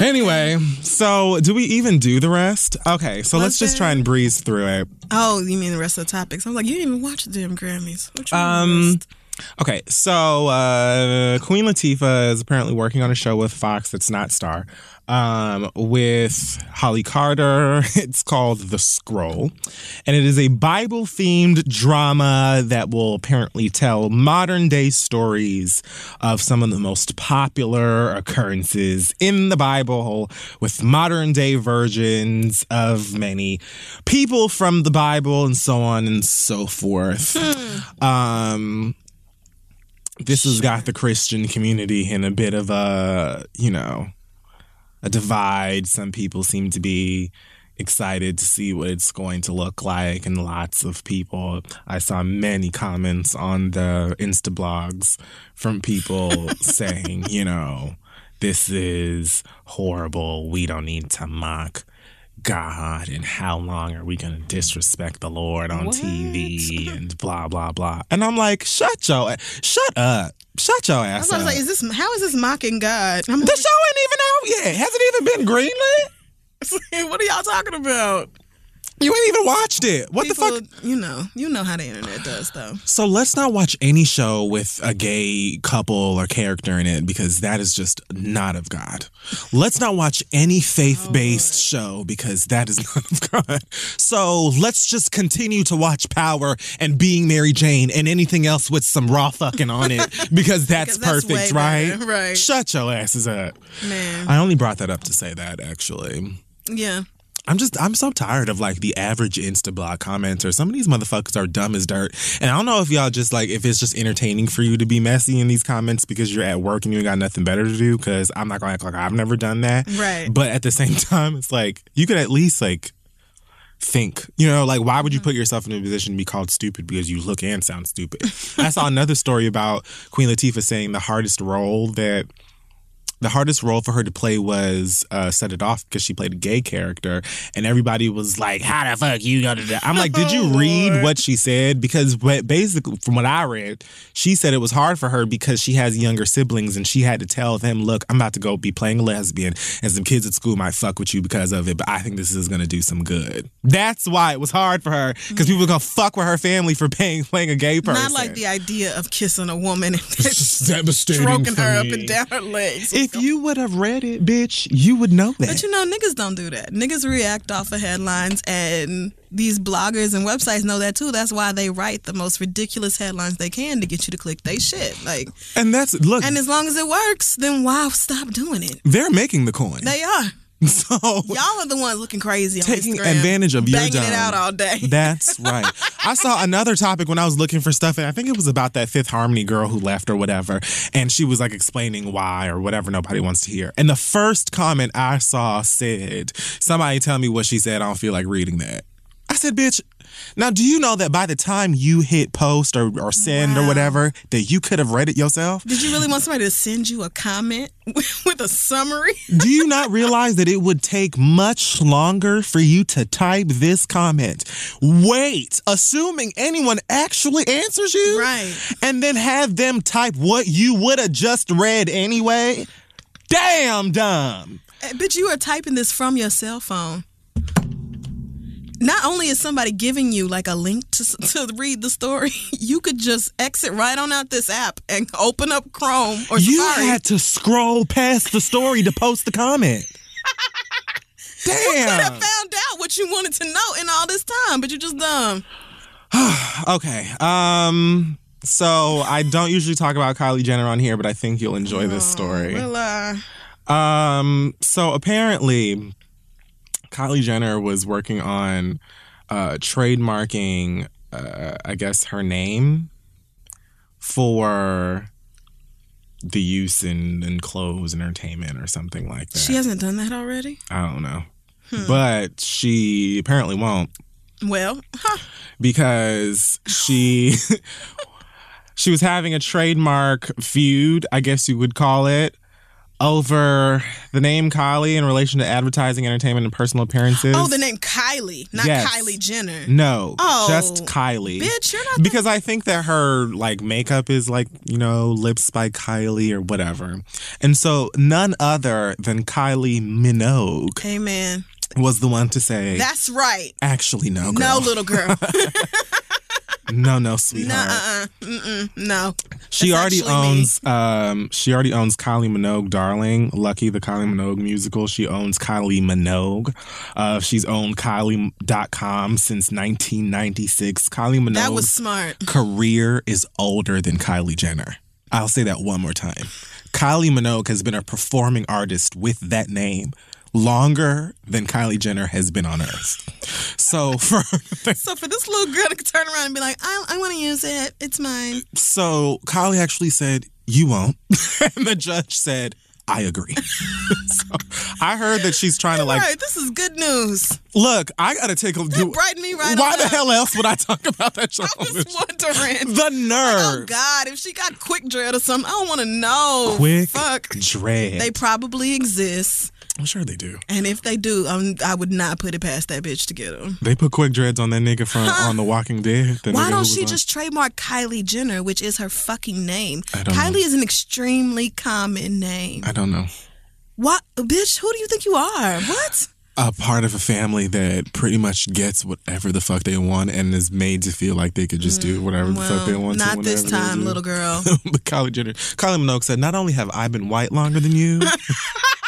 Anyway, so do we even do the rest? Okay, so let's Was just there- try and breeze through it. oh, you mean the rest of the topics? I was like, you didn't even watch the damn Grammys. What you Um? Okay, so uh, Queen Latifah is apparently working on a show with Fox that's not Star um, with Holly Carter. (laughs) It's called The Scroll, and it is a Bible themed drama that will apparently tell modern day stories of some of the most popular occurrences in the Bible with modern day versions of many people from the Bible and so on and so forth. Um, this has got the Christian community in a bit of a, you know, a divide. Some people seem to be excited to see what it's going to look like, and lots of people. I saw many comments on the Insta blogs from people (laughs) saying, you know, this is horrible. We don't need to mock. God and how long are we going to disrespect the Lord on TV and blah blah blah. And I'm like, shut your shut up. Shut your I was ass up. say, is this how is this mocking God? I'm the show ain't even out yet. Hasn't even been greenlit. (laughs) what are y'all talking about? You ain't even watched it. What the fuck? You know, you know how the internet does, though. So let's not watch any show with a gay couple or character in it because that is just not of God. Let's not watch any faith based oh, show because that is (laughs) not of God. So let's just continue to watch Power and Being Mary Jane and anything else with some raw fucking on it (laughs) because that's Because that's perfect, right? better, right. Shut your asses up. Man. I only brought that up to say that actually. Yeah. I'm just I'm so tired of like the average Insta blog commenter. Some of these motherfuckers are dumb as dirt. And I don't know if y'all just like if it's just entertaining for you to be messy in these comments because you're at work and you ain't got nothing better to do. Cause I'm not gonna act like I've never done that. Right. But at the same (laughs) time, it's like you could at least like think. You know, like why would you put yourself in a position to be called stupid because you look and sound stupid? (laughs) I saw another story about Queen Latifah saying the hardest role that the hardest role for her to play was uh, set it off because she played a gay character and everybody was like how the fuck you gonna do that i'm like did you (laughs) Oh, read Lord. what she said because basically from what i read she said it was hard for her because she has younger siblings and she had to tell them look i'm about to go be playing a lesbian and some kids at school might fuck with you because of it but i think this is gonna do some good that's why it was hard for her because people were gonna fuck with her family for paying, playing a gay person Not like the idea of kissing a woman and (laughs) devastating stroking her me. up and down her legs. If you would have read it bitch you would know that But you know, niggas don't do that. Niggas react off of headlines, and these bloggers and websites know that too. That's why they write the most ridiculous headlines they can to get you to click they shit. Like, And that's look, and as long as it works, then why stop doing it? they're making the coin. They are. (laughs) so Y'all are the ones looking crazy on taking Instagram, advantage of your banging dumb. it out all day. (laughs) That's right. I saw another topic when I was looking for stuff, and I think it was about that Fifth Harmony girl who left or whatever, and she was like explaining why or whatever nobody wants to hear. And the first comment I saw said, "Somebody tell me what she said. I don't feel like reading that." I said, "Bitch." Now, do you know that by the time you hit post or, or send or whatever, that you could have read it yourself? Did you really want somebody to send you a comment (laughs) with a summary? Do you not realize that it would take much longer for you to type this comment? Wait, assuming anyone actually answers you? Right. And then have them type what you would have just read anyway? Damn dumb. But you are typing this from your cell phone. Not only is somebody giving you like a link to, to read the story, (laughs) you could just exit right on out this app and open up Chrome or You Safari. had to scroll past the story to post the comment. (laughs) Damn. You could have found out what you wanted to know in all this time, but you're just dumb. (sighs) Okay. Um. So I don't usually talk about Kylie Jenner on here, but I think you'll enjoy this story. Well, uh, Um. So apparently, Kylie Jenner was working on uh, trademarking, uh, I guess, her name for the use in, in clothes and entertainment or something like that. she hasn't done that already. I don't know. But she apparently won't Well, huh. because she (laughs) she was having a trademark feud, I guess you would call it, over the name Kylie in relation to advertising, entertainment, and personal appearances. oh, the name Kylie, not Yes. Kylie Jenner. no, Oh, just Kylie. Bitch, you're not. Because I think that her like makeup is like, you know, lips by Kylie or whatever. And so none other than Kylie Minogue hey, man, was the one to say, that's right. actually, no, girl. No, little girl. (laughs) (laughs) no, no, no, sweetheart. uh, no. She That's already me. owns um she already owns Kylie Minogue Darling, Lucky the Kylie Minogue musical. She owns Kylie Minogue. Uh she's owned Kylie.com since 1996. Kylie Minogue. That was smart. career is older than Kylie Jenner. I'll say that one more time. Kylie Minogue has been a performing artist with that name longer than Kylie Jenner has been on earth. So (laughs) for So for this little girl to turn around and be like, I, I want to use it. It's mine. So Kylie actually said, You won't. (laughs) and the judge said, I agree. (laughs) so I heard that she's trying to like right, this is good news. look, I gotta take a do brightened me right Why the up. hell else would I talk about that show? I on was this show? wondering. The nerve. Oh nerve. God, if she got quick dread or something, I don't want to know. Quick Fuck. dread. They probably exist, I'm sure they do. and if they do, um, I would not put it past that bitch to get them. They put quick dreads on that nigga from on The Walking Dead. the Why don't she on- just trademark Kylie Jenner, which is her fucking name? I don't know. Kylie is an extremely common name. I don't know. What, bitch? Who do you think you are? What? A part of a family that pretty much gets whatever the fuck they want and is made to feel like they could just do whatever the fuck they Well, want to. not this time, little girl. (laughs) but Kylie Jenner, Kylie Minogue said, "Not only have I been white longer than you, (laughs)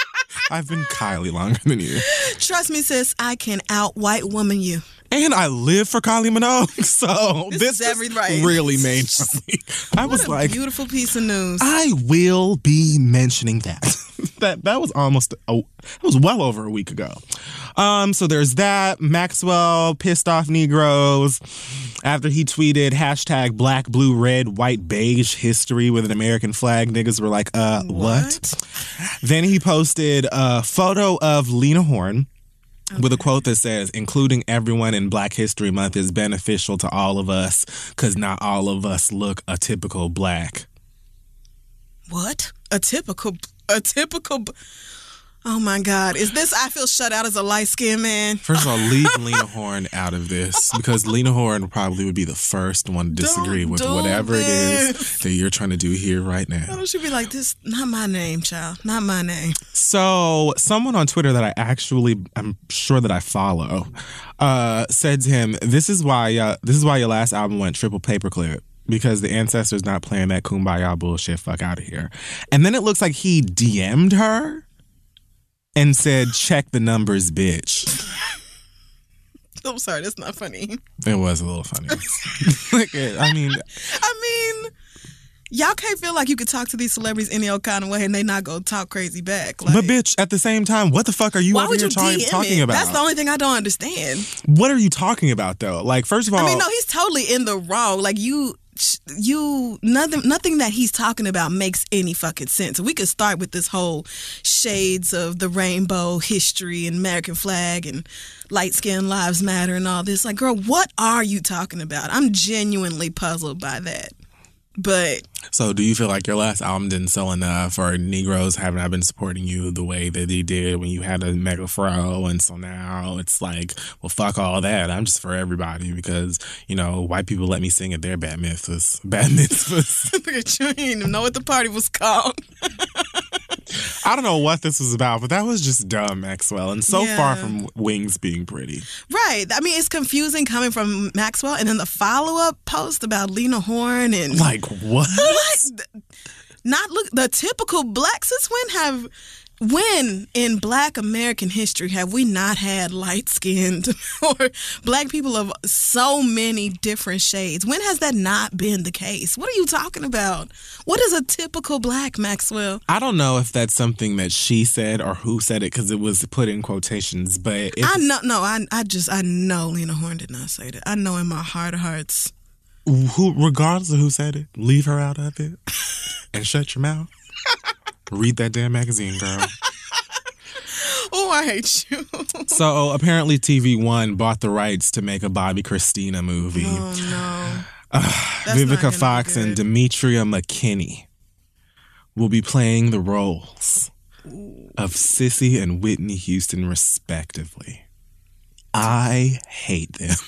I've been Kylie longer than you, Trust me, sis. I can out white woman you. and I live for Kylie Minogue." (laughs) So This this, is every- right. really made me. (laughs) I was What a like, beautiful piece of news. I will be mentioning that. (laughs) that that was almost a, that was well over a week ago. Um, so there's that. Maxwell pissed off Negroes after he tweeted hashtag black, blue, red, white, beige history with an American flag. Niggas were like, uh, what? Then he posted a photo of Lena Horne. With a quote that says, including everyone in Black History Month is beneficial to all of us because not all of us look a typical black. What? A typical, a typical. Oh my God! Is this? I feel shut out as a light skinned man. First of all, leave (laughs) Lena Horne out of this because Lena Horne probably would be the first one to disagree Don't with whatever it is that you're trying to do here right Why now. don't you be like this? Not my name, child. Not my name. So, someone on Twitter that I actually, I'm sure that I follow, uh, said to him, "This is why, uh, this is why your last album went triple paperclip." Because the ancestors not playing that kumbaya bullshit, fuck out of here. And then it looks like he DM'd her and said, "Check the numbers, bitch." (laughs) I'm sorry, that's not funny. It was a little funny. (laughs) I mean, (laughs) I mean, y'all can't feel like you could talk to these celebrities any old kind of way and they not go talk crazy back. Like, but bitch, at the same time, what the fuck are you why over would here you talking, DM talking it? about? That's the only thing I don't understand. what are you talking about though? Like, first of all, I mean, no, he's totally in the wrong. Like you, you nothing nothing that he's talking about makes any fucking sense. We could start with this whole shades of the rainbow history and American flag and light skin lives matter and all this. Like, girl, what are you talking about? I'm genuinely puzzled by that. But So, do you feel like your last album didn't sell enough, or Negroes have not been supporting you the way that they did when you had a mega fro? And so now it's like, well, fuck all that. I'm just for everybody because, you know, white people let me sing at their bat mitzvahs. (laughs) Bat mitzvahs. look at you, you didn't even know what the party was called. (laughs) I don't know what this was about, but that was just dumb, Maxwell. And so Yeah. far from wings being pretty. Right. I mean, it's confusing coming from Maxwell, and then the follow up post about Lena Horne and Like, what? what? Not look the typical black. Since when have when in Black American history have we not had light skinned (laughs) or black people of so many different shades? When has that not been the case? What are you talking about? What is a typical black Maxwell? I don't know if that's something that she said or who said it because it was put in quotations, but I know, no, I, I just, I know Lena Horne did not say that. I know in my heart of hearts. who, regardless of who said it, leave her out of it and shut your mouth. (laughs) Read that damn magazine, girl. (laughs) Oh, I hate you. (laughs) So oh, apparently, TV One bought the rights to make a Bobbi Kristina movie. oh no. (sighs) Not Vivica Fox and. Demetria McKinney will be playing the roles of Cissy and Whitney Houston, respectively. I hate them. (laughs)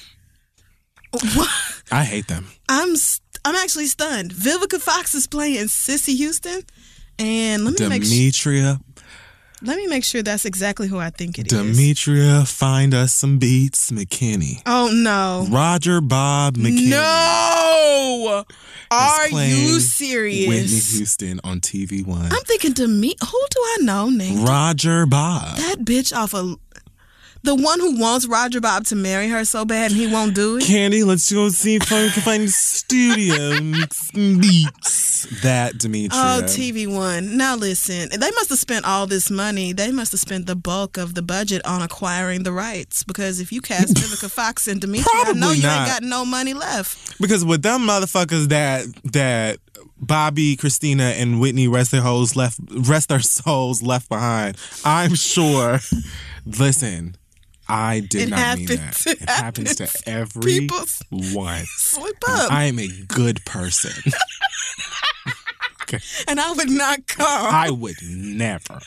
What? I hate them. I'm st- I'm actually stunned. Vivica Fox is playing Cissy Houston, and let me make su- Demetria, let me make sure that's exactly who I think it is. Demetria, find us some beats, McKinney. oh no, Roger Bob McKinney. no! Are you serious? Whitney? Houston on TV One. I'm thinking to me. Who do I know named Roger Bob. that bitch off of the one who wants Roger Bob to marry her so bad and he won't do it? Candy, let's go see if I can find studio and mix some beats. That Demetria. Oh, TV One. Now listen, they must have spent all this money. They must have spent the bulk of the budget on acquiring the rights. Because if you cast (laughs) Vivica Fox and Demetria, I know you not. ain't got no money left. Because with them motherfuckers that that Bobby, Christina, and Whitney rest their hoes left rest their (laughs) souls left behind, I'm sure. Listen, I did It not mean that. It It happens to happens. every People one. Slip up, I am a good person. (laughs) and I would not come. I would never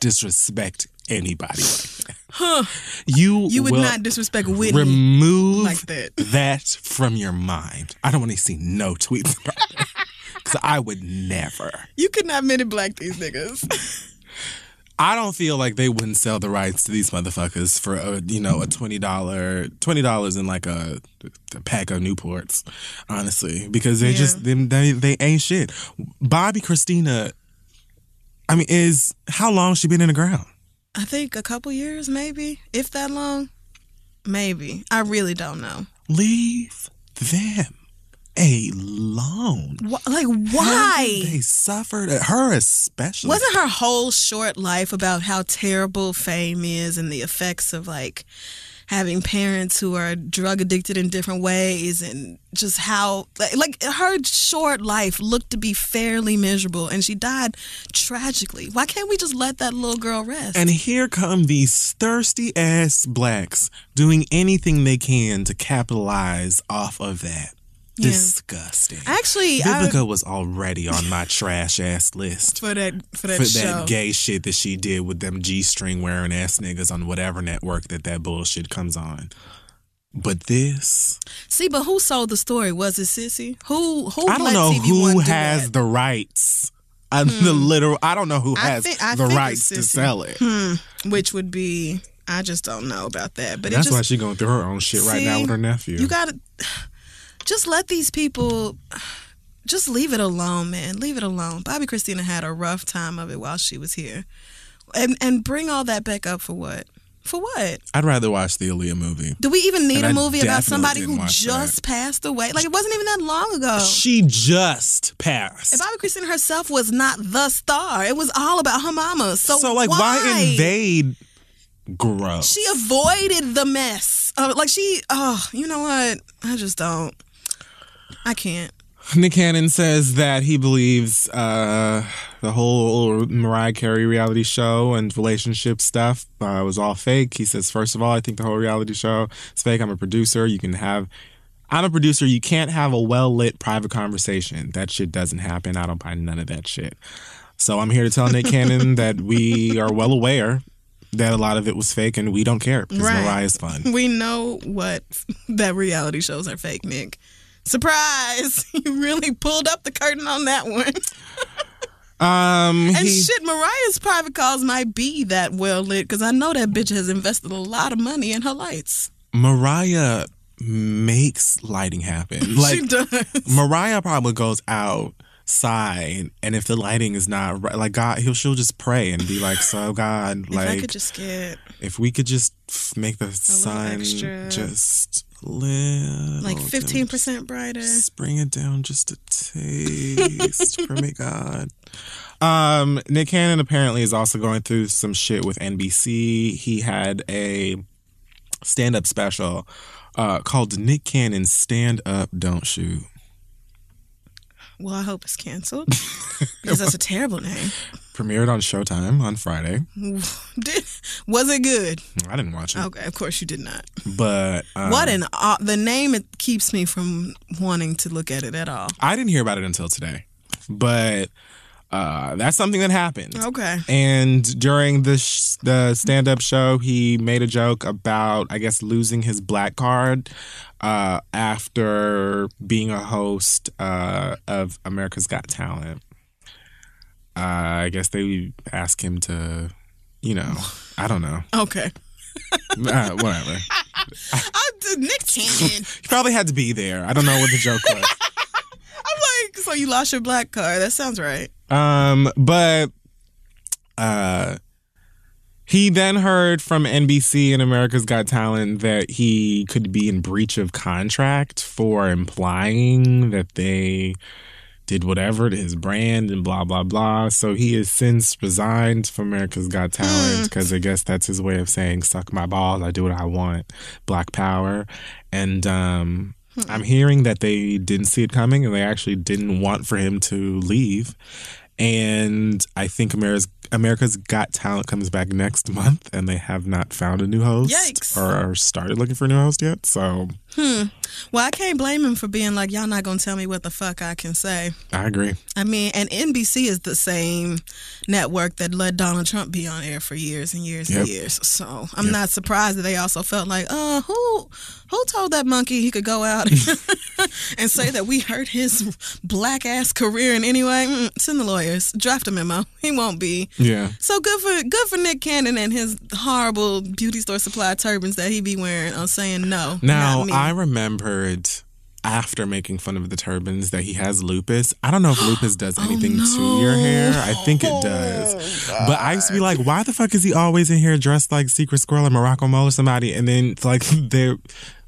disrespect anybody like that. You, you would not disrespect Whitney remove like that. that from your mind. I don't want to see no tweets about it. (laughs) Because I would never. You could not in black these niggas. I don't feel like they wouldn't sell the rights to these motherfuckers for a you know a twenty dollar twenty dollars in like a, a pack of Newports, honestly, because they Yeah. just them they, they ain't shit. Bobbi Kristina, I mean, is how long she been in the ground? I think a couple years, maybe, if that long. Maybe. I really don't know. Leave them alone. Wh- like, why? They suffered. Her especially. Wasn't her whole short life about how terrible fame is and the effects of like having parents who are drug addicted in different ways and just how like, like her short life looked to be fairly miserable and she died tragically. Why can't we just let that little girl rest? And here come these thirsty ass blacks doing anything they can to capitalize off of that. Yeah. Disgusting. Actually, I, was already on my trash ass list. for that for that For show. that gay shit that she did with them G string wearing ass niggas on whatever network that that bullshit comes on. But this, See, but who sold the story? Was it Cissy? Who who I don't know TV who has the rights. Uh, The literal, I don't know who I has think- I the rights to sell it. Hmm, which would be I just don't know about that. But That's it just, why she's going through her own shit right now with her nephew. You gotta just let these people just leave it alone, man. Leave it alone. Bobbi Kristina had a rough time of it while she was here. And and bring all that back up for what? For what? I'd rather watch the Aaliyah movie. Do we even need And a movie about somebody who just passed away? Like it wasn't even that long ago. She just passed. And Bobbi Kristina herself was not the star. It was all about her mama. So, so, like, why, invade? Gross. She avoided the mess. Uh, like she, oh, you know what? I just don't. I can't. Nick Cannon says that he believes uh, the whole Mariah Carey reality show and relationship stuff uh, was all fake. He says, first of all, I think the whole reality show is fake. I'm a producer. You can have, I'm a producer. You can't have a well lit private conversation. That shit doesn't happen. I don't buy none of that shit. So I'm here to tell Nick Cannon (laughs) that we are well aware that a lot of it was fake and we don't care because Right. Mariah's fun. We know what (laughs) that reality shows are fake, Nick. Surprise! (laughs) You really pulled up the curtain on that one. (laughs) Um, And he- shit, Mariah's private calls might be that well lit because I know that bitch has invested a lot of money in her lights. Mariah makes lighting happen. (laughs) Like she does. Mariah probably goes outside, and if the lighting is not right, like God, he'll she'll just pray and be like, "So (sighs) God, if I could just get if we could just make the sun extra. just little, like fifteen percent brighter. just bring it down just a taste for me, (laughs) God." Um, Nick Cannon apparently is also going through some shit with NBC. He had a stand-up special uh, called Nick Cannon Stand Up Don't Shoot. Well, I hope it's canceled (laughs) because that's a terrible name. Premiered on Showtime on Friday. Did, (laughs) was it good? I didn't watch it, Okay, of course you did not. but um, what an uh, the name it keeps me from wanting to look at it at all. I didn't hear about it until today. But uh, that's something that happened. Okay. And during the sh- the stand up show, he made a joke about, I guess, losing his black card uh, after being a host uh, of America's Got Talent. Uh, I guess they asked him to, you know, I don't know, Okay. (laughs) uh, whatever. (laughs) I Nick Cannon. (laughs) He probably had to be there. I don't know what the joke was. I'm like, so you lost your black card? That sounds right. Um, but uh, he then heard from NBC and America's Got Talent that he could be in breach of contract for implying that they did whatever to his brand and blah blah blah. So he has since resigned from America's Got Talent because I guess that's his way of saying "suck my balls, I do what I want." Black Power, and um. I'm hearing that they didn't see it coming and they actually didn't want for him to leave. And I think America's, America's Got Talent comes back next month and they have not found a new host Yikes. or started looking for a new host yet. So Well, I can't blame him for being like, y'all not gonna tell me what the fuck I can say. I agree. I mean, and NBC is the same network that let Donald Trump be on air for years and years Yep. and years. So I'm not surprised that they also felt like, uh, who who told that monkey he could go out (laughs) and say that we hurt his black ass career in any way? Mm, send the lawyers, draft a memo. He won't be. Yeah. So good for good for Nick Cannon and his horrible beauty store supply turbans that he be wearing on saying no. Now, not me. I remembered after making fun of the turbans that he has lupus. I don't know if lupus does (gasps) Oh, anything to your hair. I think it oh, does. but I used to be like, why the fuck is he always in here dressed like Secret Squirrel or Morocco Mole or somebody? And then, it's like, (laughs) they're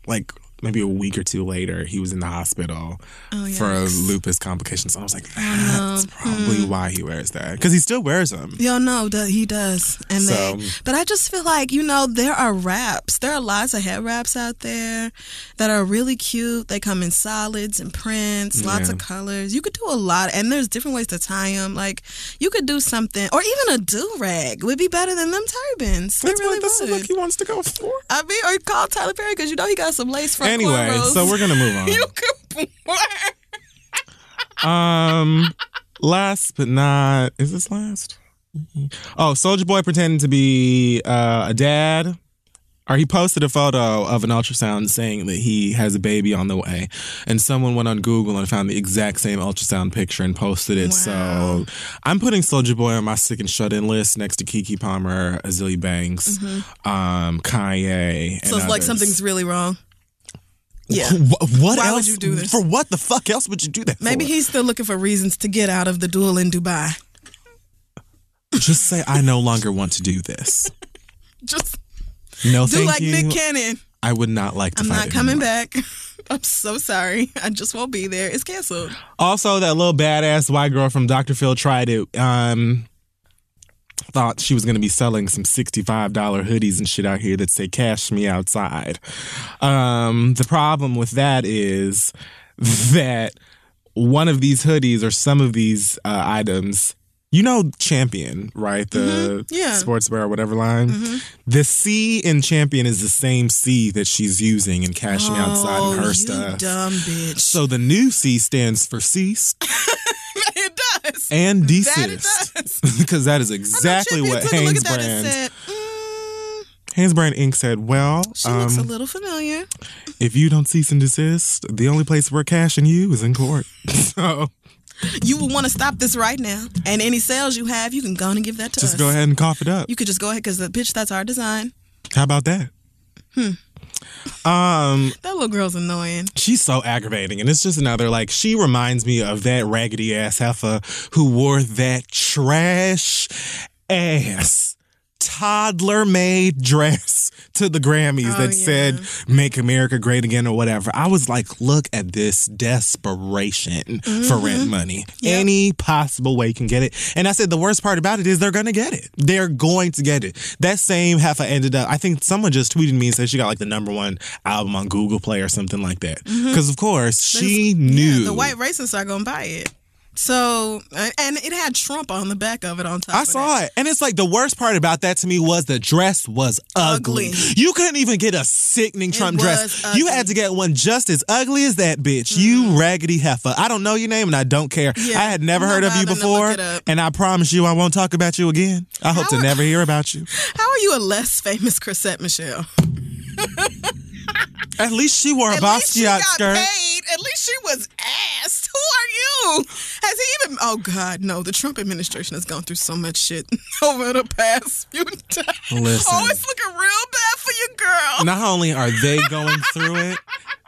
like, maybe a week or two later, he was in the hospital Oh, for lupus complications. So I was like, that's hmm. probably why he wears that. Because he still wears them. Yo, no, he does, and So- they. But I just feel like you know there are wraps. There are lots of head wraps out there that are really cute. They come in solids and prints, lots Yeah. of colors. You could do a lot, and there's different ways to tie them. Like you could do something, or even a do rag would be better than them turbans. That's really what that's the look he wants to go for. I mean, or call Tyler Perry because you know he got some lace front Anyway, cornrows. so we're gonna move on. (laughs) you could. Um, last but not, is this last? Oh, Soulja Boy pretending to be uh, a dad. Or he posted a photo of an ultrasound saying that he has a baby on the way. And someone went on Google and found the exact same ultrasound picture and posted it. So I'm putting Soulja Boy on my sick and shut in list next to Keke Palmer, Azealia Banks, um, Kanye. And So it's like something's really wrong. Yeah. Wh- What Why would you do this? For what the fuck else would you do that Maybe for? he's still looking for reasons to get out of the duel in Dubai. (laughs) Just say, I no longer want to do this. (laughs) Just No, do like you. Nick Cannon. I would not like to I'm not coming anymore. back. (laughs) I'm so sorry. I just won't be there. It's canceled. Also, that little badass white girl from Dr. Phil tried it. Um, thought she was going to be selling some $65 hoodies and shit out here that say cash me outside. Um, the problem with that is that one of these hoodies or some of these uh, items. You know Champion, right? The Mhm, yeah. sportswear or whatever line. The C in Champion is the same C that she's using and Me outside oh, in her you stuff. dumb bitch. So the new C stands for cease it (laughs) does. and desist. (laughs) because that is exactly what Hanes Brand and said, mm, Hanes Brand Inc. said, well, she looks a um, little familiar. if you don't cease and desist, the only place we're cashing you is in court. (laughs) so You will want to stop this right now. And any sales you have, you can go on and give that to just us. Just go ahead and cough it up. You could just go ahead because, the bitch, that's our design. How about that? Um, That little girl's annoying. she's so aggravating, and it's just another like she reminds me of that raggedy ass heifer who wore that trash ass toddler made dress (laughs) to the Grammys Oh, that yeah. said "Make America Great Again" or whatever. I was like, look at this desperation for rent money. Mm-hmm. Yep. Any possible way you can get it. And I said the worst part about it is they're gonna get it. They're going to get it. That same half I ended up. I think someone just tweeted me and said she got like the number one album on Google Play or something like that. Because of course she There's- knew Mm-hmm. Yeah, the white racists are going to buy it. So, uh, and it had Trump on the back of it on top I saw that. it. And it's like the worst part about that to me was the dress was ugly. Ugly. You couldn't even get a sickening Trump dress. ugly. You had to get one just as ugly as that bitch. You mm-hmm. raggedy heifer. I don't know your name and I don't care. Yeah, I had never heard of you bothering to look before. And I promise you I won't talk about you again. I hope to How- never hear about you. (laughs) How are you a less famous Chrisette Michele? (laughs) At least she wore a At least she Basquiat got skirt. paid. At least she was asked. Who are you? Has he even? Oh God, no. The Trump administration has gone through so much shit (laughs) over the past few times. Listen. Oh, it's looking real bad for you, girl. Not only are they going through it,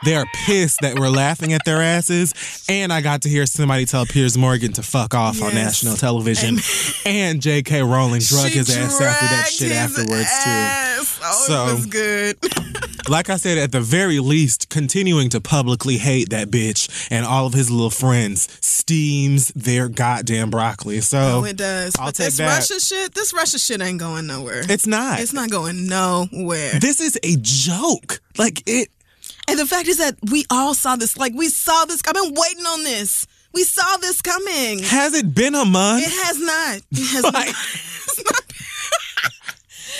they are pissed that we're laughing at their asses. And I got to hear somebody tell Piers Morgan to fuck off on national television. And J.K. Rowling drug his ass after that shit afterwards, ass. Oh, So- it was good. too. (laughs) Like I said, at the very least, continuing to publicly hate that bitch and all of his little friends their goddamn broccoli. So oh, it does. I'll but take this that. Russia shit, this Russia shit ain't going nowhere. it's not. It's not going nowhere. This is a joke. Like it. And the fact is that we all saw this. Like we saw this. I've been waiting on this. We saw this coming. Has it been a month? It has not. It has (laughs) Like- (laughs) not.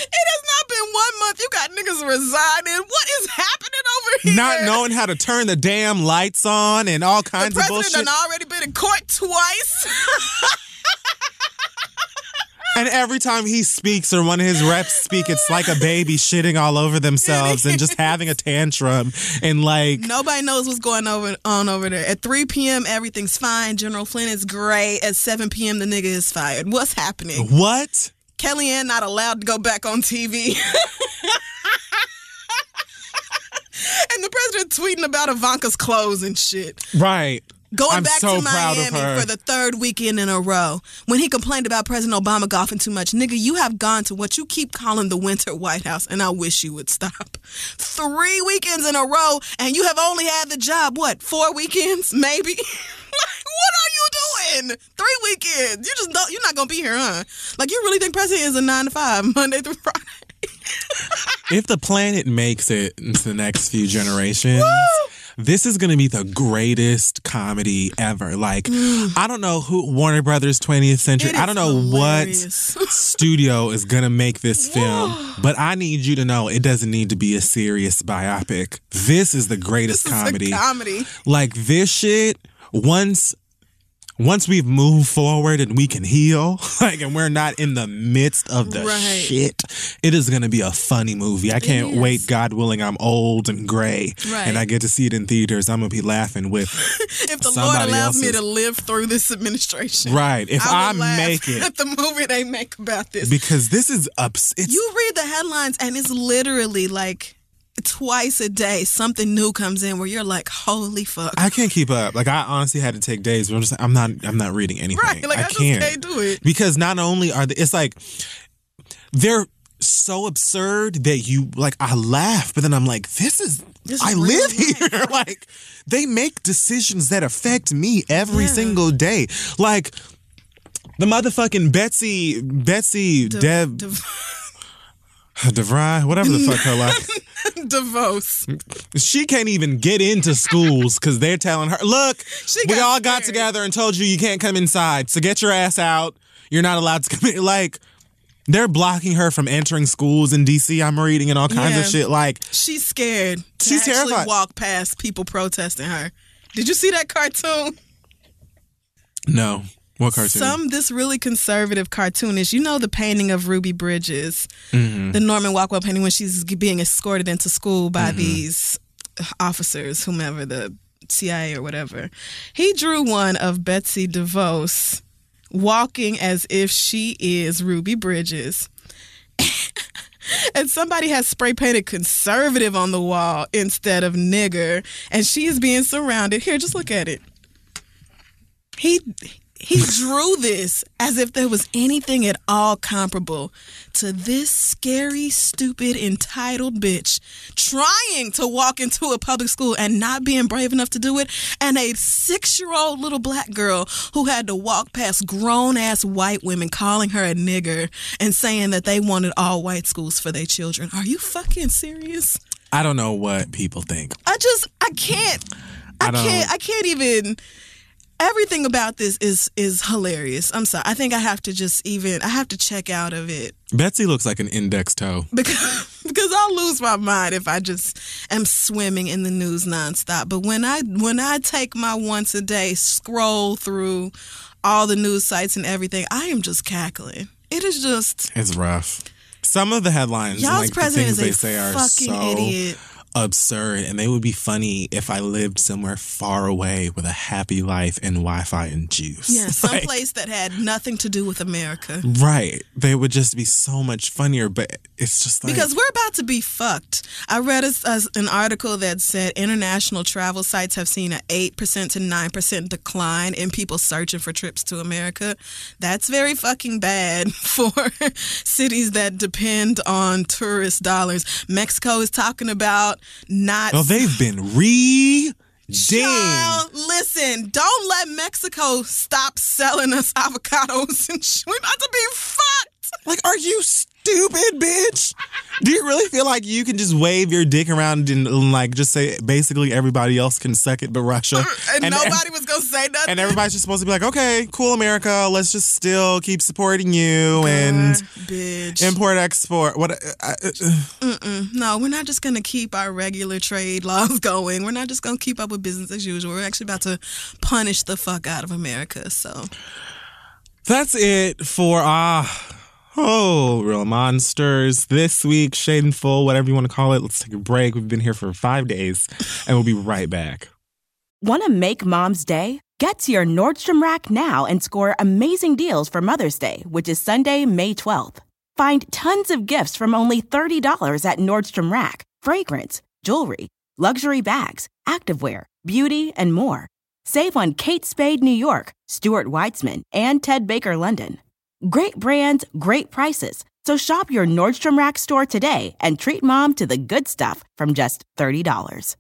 It has not been one month. You got niggas resigning. What is happening over here? not knowing how to turn the damn lights on and all the kinds of bullshit. bullshit. done already been in court twice. (laughs) And every time he speaks or one of his reps speak, it's like a baby shitting all over themselves and just having a (laughs) tantrum and like Nobody knows what's going over on over there. At 3 p.m., everything's fine. General Flynn is great. At 7 p.m., the nigga is fired. What's happening? what? Kellyanne not allowed to go back on TV. (laughs) and the president tweeting about Ivanka's clothes and shit. Right. Going I'm back so to Miami for the third weekend in a row. When he complained about President Obama golfing too much, nigga, you have gone to what you keep calling the winter White House, and I wish you would stop. Three weekends in a row, and you have only had the job, what, four weekends, maybe? (laughs) what are you doing? Three weekends. You just don't, you're not gonna be here, huh? Like, you really think President is a nine to five, (laughs) Monday through Friday? If the planet makes it into the next few generations, this is going to be the greatest comedy ever. Like, mm. I don't know who Warner Brothers 20th Century. I don't know hilarious. what (laughs) studio is going to make this film, but I need you to know it doesn't need to be a serious biopic. This is the greatest This comedy. comedy. like this shit once once we've moved forward and we can heal (laughs) like and we're not in the midst of the Right. shit it is going to be a funny movie i can't is. wait god willing i'm old and gray Right. and i get to see it in theaters i'm going to be laughing with (laughs) If the Lord allows me to live through this administration. right if i, I, make it (laughs) at the movie they make about this. because this is ups it's you read the headlines and it's literally like twice a day something new comes in where you're like, holy fuck. I can't keep up. Like I honestly had to take days. But I'm just I'm not I'm not reading anything. Right, like, I just can't can't do it. because not only are they, it's like they're so absurd that you like I laugh, but then I'm like, this is This is I real live here. (laughs) like they make decisions that affect me every Yeah. single day. Like the motherfucking Betsy Betsy De- Dev de- (laughs) (sighs) DeVry, whatever the fuck her life. (laughs) DeVos. She can't even get into schools because they're telling her, look, She we got all got together and told you you can't come inside. So get your ass out. You're not allowed to come in. (laughs) Like, they're blocking her from entering schools in DC. I'm reading and all kinds of shit. Like, She's scared. To She's actually terrified. Walk past people protesting her. Did you see that cartoon? no. What cartoon? Some this really conservative cartoonist. You know the painting of Ruby Bridges, Mm-hmm. the Norman Rockwell painting when she's being escorted into school by these officers, whomever the CIA or whatever. He drew one of Betsy DeVos walking as if she is Ruby Bridges. (laughs) and somebody has spray painted conservative on the wall instead of nigger, and she is being surrounded. Here, just look at it. He he drew this as if there was anything at all comparable to this scary, stupid, entitled bitch trying to walk into a public school and not being brave enough to do it, and a six year old little black girl who had to walk past grown ass white women calling her a nigger and saying that they wanted all white schools for their children. Are you fucking serious? I don't know what people think. I just I can't I, I can't I can't even everything about this is is hilarious. I'm sorry. I think I have to just even I have to check out of it Betsy looks like an index toe. because (laughs) because I'll lose my mind if I just am swimming in the news nonstop. But when I when I take my once a day scroll through all the news sites and everything, I am just cackling. It is just It's rough. Some of the headlines, y'all's like president things is they a say, are fucking so idiot. Absurd, and they would be funny if I lived somewhere far away with a happy life and Wi-Fi and juice. Yeah, (laughs) Like, someplace that had nothing to do with America. right? They would just be so much funnier, but it's just like Because we're about to be fucked. I read a, a- an article that said international travel sites have seen an 8% to 9% decline in people searching for trips to America. That's very fucking bad (laughs) for cities that depend on tourist dollars. Mexico is talking about not. well, they've been re. Child, listen, don't let Mexico stop selling us avocados and shit. We're about to be fucked. Like, are you stupid, bitch? Do you really feel like you can just wave your dick around and, and, like just say basically everybody else can suck it but Russia? And, nobody was going to say nothing. and everybody's just supposed to be like, okay, cool, America. Let's just still keep supporting you and Bitch. import export. What? Uh, uh, uh, No, we're not just going to keep our regular trade laws (laughs) going. We're not just going to keep up with business as usual. We're actually about to punish the fuck out of America. So, that's it for ah. Oh, real monsters. This week, Full, whatever you want to call it. Let's take a break. We've been here for five days, and we'll be right back. Want to make mom's day? Get to your Nordstrom Rack now and score amazing deals for Mother's Day, which is Sunday, May 12th. Find tons of gifts from only $30 at Nordstrom Rack fragrance, jewelry, luxury bags, activewear, beauty, and more. Save on Kate Spade New York, Stuart Weitzman, and Ted Baker London. Great brands, great prices. So shop your Nordstrom Rack store today and treat mom to the good stuff from just $30.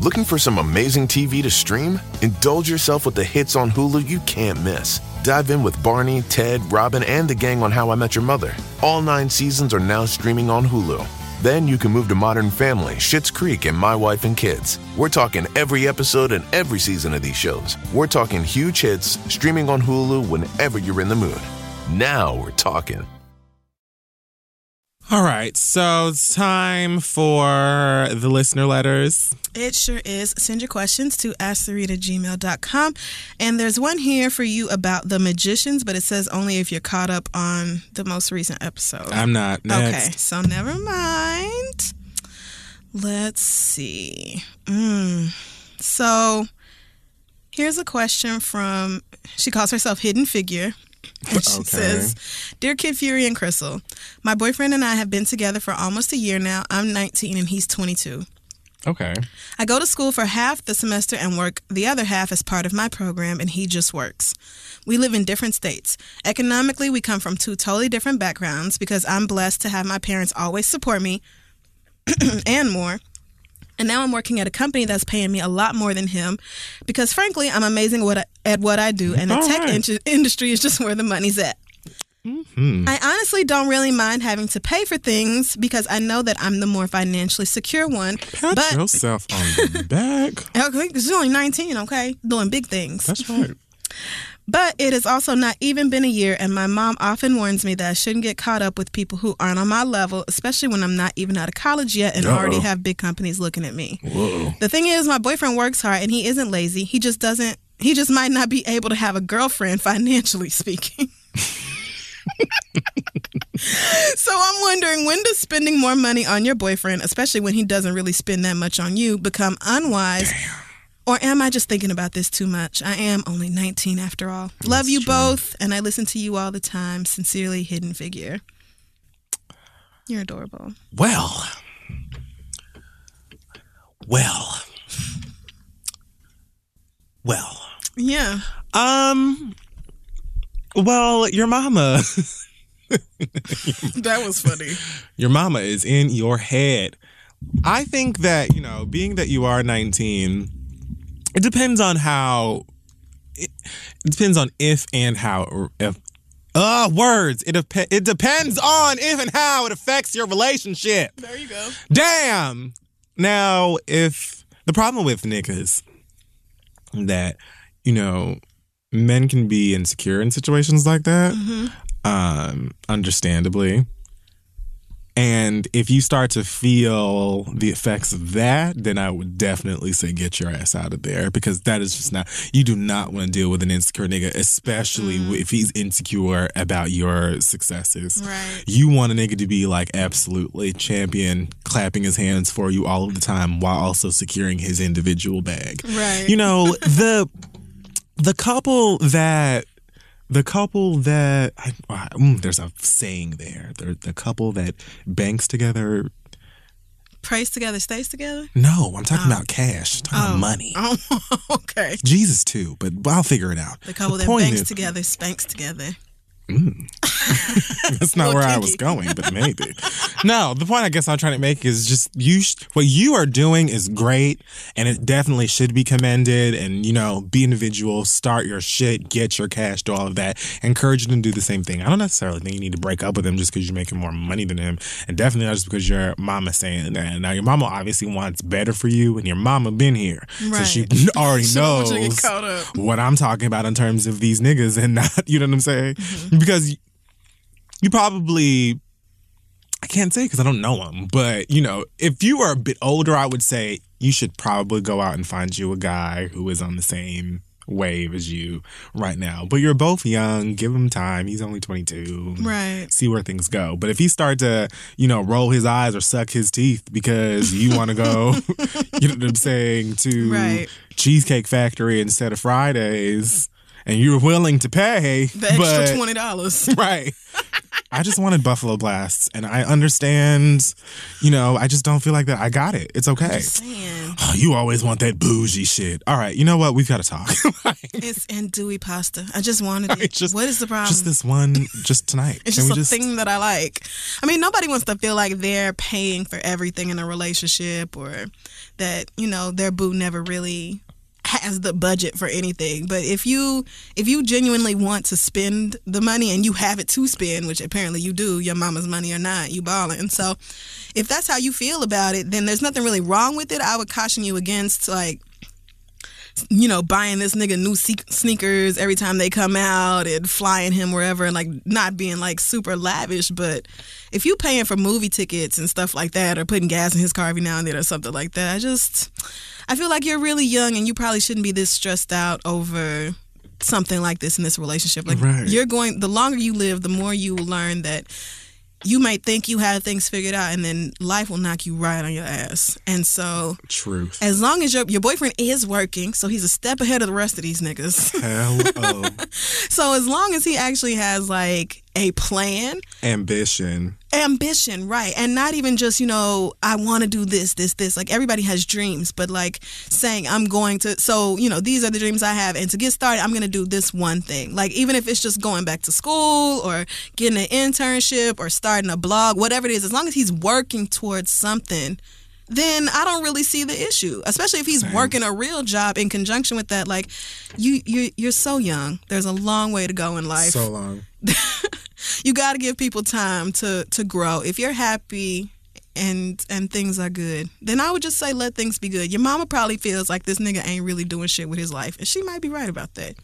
Looking for some amazing TV to stream? Indulge yourself with the hits on Hulu you can't miss. Dive in with Barney, Ted, Robin, and the gang on How I Met Your Mother. All nine seasons are now streaming on Hulu. Then you can move to Modern Family, Schitt's Creek, and My Wife and Kids. We're talking every episode and every season of these shows. We're talking huge hits streaming on Hulu whenever you're in the mood. Now we're talking. All right, so it's time for the listener letters. it sure is. Send your questions to asktheread@gmail.com. And there's one here for you about the magicians, but it says only if you're caught up on the most recent episode. I'm not next. Okay, so never mind. Let's see. Mm. So here's a question from, she calls herself Hidden Figure. (laughs) She Okay. says, Dear Kid Fury and Crissle, my boyfriend and I have been together for almost a year now. I'm 19 and he's 22. Okay. I go to school for half the semester and work the other half as part of my program, and he just works. We live in different states. Economically, we come from two totally different backgrounds because I'm blessed to have my parents always support me (clears throat) and more. And now I'm working at a company that's paying me a lot more than him because, frankly, I'm amazing what I, at what I do, and the All tech right. in- industry is just where the money's at. Hmm. I honestly don't really mind having to pay for things because I know that I'm the more financially secure one. Pat but yourself on the (laughs) back. okay, 'cause you're only 19, okay, doing big things. That's right. (laughs) But it has also not even been a year, and my mom often warns me that I shouldn't get caught up with people who aren't on my level, especially when I'm not even out of college yet and already Uh-oh. have big companies looking at me. Whoa. The thing is, my boyfriend works hard and he isn't lazy. He just doesn't, he just might not be able to have a girlfriend, (laughs) financially speaking. (laughs) so I'm wondering when does spending more money on your boyfriend, especially when he doesn't really spend that much on you, become unwise? Or am I just thinking about this too much? I am only 19 after all. Love you both, and I listen to you all the time. Sincerely, Hidden Figure. You're adorable. Well. Well. Well. Yeah. Um. Well, your mama, (laughs) That was funny. your mama is in your head. I think that you know, being that you are 19, it depends on how. It, it depends on if and how or if. Uh, words. It dep- It depends on if and how it affects your relationship. There you go. Damn. Now, if the problem with niggas that you know men can be insecure in situations like that, um, understandably. And if you start to feel the effects of that, then I would definitely say get your ass out of there because that is just not, you do not want to deal with an insecure nigga, especially mm. if he's insecure about your successes. Right. You want a nigga to be like absolutely champion, clapping his hands for you all of the time while also securing his individual bag. Right. You know, the the couple that the couple that I, I- mm, there's a saying there. The, the couple that banks together. Prays together, stays together? No, I'm talking about cash. I'm talking about money. (laughs) Oh, okay. Jesus too, but I'll figure it out. The couple that point banks is- together, spanks together. (laughs) That's not where I was going, but (laughs) maybe. no, the point I guess I'm trying to make is just you. Sh- what you are doing is great, and it definitely should be commended. And you know, be individual, start your shit, get your cash, do all of that. Encourage them to do the same thing. I don't necessarily think you need to break up with him just because you're making more money than him, and definitely not just because your mama saying that. Now, your mama obviously wants better for you, and your mama been here, so she (laughs) already knows you to get caught up. what I'm talking about in terms of these niggas and not, you know what I'm saying? Mm-hmm. Because you probably, I can't say because I don't know him, but you know, if you are a bit older, I would say you should probably go out and find you a guy who is on the same wave as you right now. But you're both young, give him time. He's only 22. Right. See where things go. But if he start to, you know, roll his eyes or suck his teeth because you (laughs) want to go, you know what I'm saying, to Right. Cheesecake Factory instead of Fridays, and you're willing to pay The extra but- twenty dollars. (laughs) right. I just wanted Buffalo Blasts, and I understand. You know, I just don't feel like that. I got it. It's okay. Oh, you always want that bougie shit. All right, you know what? We've got to talk. (laughs) it's andouille pasta. I just wanted (laughs) it. Just- what is the problem? just this one, just tonight. It's Can just a thing that I like. I mean, nobody wants to feel like they're paying for everything in a relationship or that, you know, their boo never really has the budget for anything. But if you if you genuinely want to spend the money and you have it to spend, which apparently you do, your mama's money or not, you balling. So if that's how you feel about it, then there's nothing really wrong with it. I would caution you against like you know, buying this nigga new sneakers every time they come out and flying him wherever and like not being like super lavish. But if you paying for movie tickets and stuff like that or putting gas in his car every now and then or something like that, I just, I feel like you're really young and you probably shouldn't be this stressed out over something like this in this relationship. Like Right. you're going, the longer you live, the more you learn that you might think you have things figured out and then life will knock you right on your ass. And so truth. as long as your your boyfriend is working, so he's a step ahead of the rest of these niggas. Hello, oh. (laughs) so as long as he actually has like a plan, ambition. ambition, right, and not even just you know I want to do this, this, this. Like everybody has dreams, but like saying I'm going to. So you know these are the dreams I have, and to get started, I'm going to do this one thing. Like even if it's just going back to school or getting an internship or starting a blog, whatever it is, as long as he's working towards something then I don't really see the issue. Especially if he's working a real job in conjunction with that. Like, you you you're so young. There's a long way to go in life. So long. (laughs) you got to give people time to to grow. If you're happy and and things are good, then I would just say let things be good. Your mama probably feels like this nigga ain't really doing shit with his life, and she might be right about that.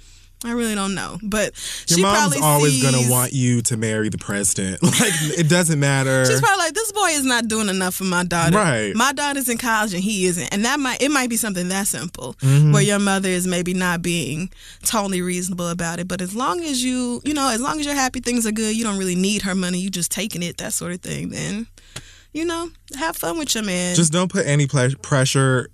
I really don't know, but Your she mom's probably always sees, gonna want you to marry the president. (laughs) Like it doesn't matter. She's probably like, this boy is not doing enough for my daughter. Right. My daughter's in college and he isn't, and that might it might be something that simple Mm-hmm. where your mother is maybe not being totally reasonable about it. But as long as you, you know, as long as you're happy, things are good. You don't really need her money. You just taking it, that sort of thing. Then, you know, have fun with your man. just don't put any ple- pressure.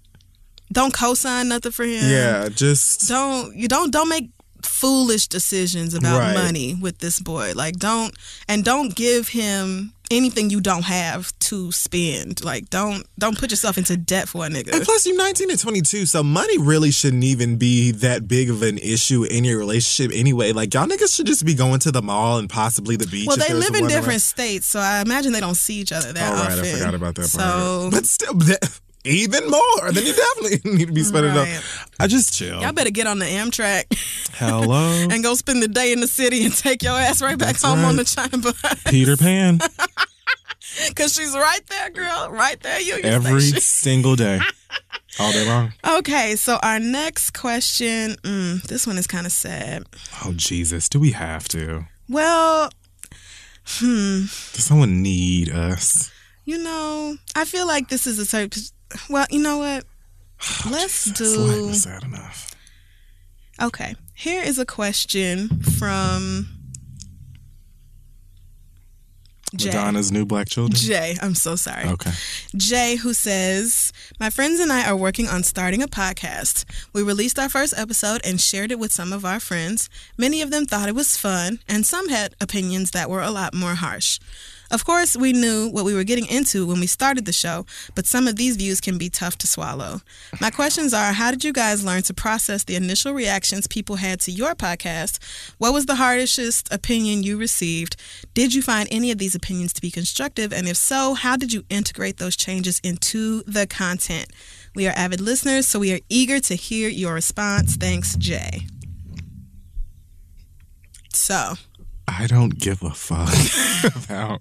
don't co-sign nothing for him. Yeah, just don't you don't don't make foolish decisions about Right. money with this boy like don't and don't give him anything you don't have to spend like don't don't put yourself into debt for a nigga. And plus, you're 19 and 22, so money really shouldn't even be that big of an issue in your relationship anyway. Like, y'all niggas should just be going to the mall and possibly the beach. well they live in different around. states so i imagine they don't see each other that All right, often I forgot about that part. so But still, that- even more. Then you definitely (laughs) need to be spending Right. up. I just chill. y'all better get on the amtrak Hello, (laughs) and go spend the day in the city and take your ass right back That's home on the right. china bus Peter Pan. (laughs) because she's right there girl right there Union Every Station. single day, all day long. Okay, so our next question, mm, this one is kind of sad. Oh Jesus, do we have to? Well, hmm. Does someone need us? you know, I feel like this is a type. Well, you know what? (sighs) Let's Jesus, do. is sad enough. Okay, here is a question from Jay. Madonna's new black children. Jay, I'm so sorry. Okay. Jay, who says, My friends and I are working on starting a podcast. We released our first episode and shared it with some of our friends. Many of them thought it was fun, and some had opinions that were a lot more harsh. Of course, we knew what we were getting into when we started the show, but some of these views can be tough to swallow. My questions are How did you guys learn to process the initial reactions people had to your podcast? What was the hardest opinion you received? Did you find any of these opinions to be constructive? And if so, how did you integrate those changes into the content? We are avid listeners, so we are eager to hear your response. Thanks, Jay. So, I don't give a fuck (laughs) about.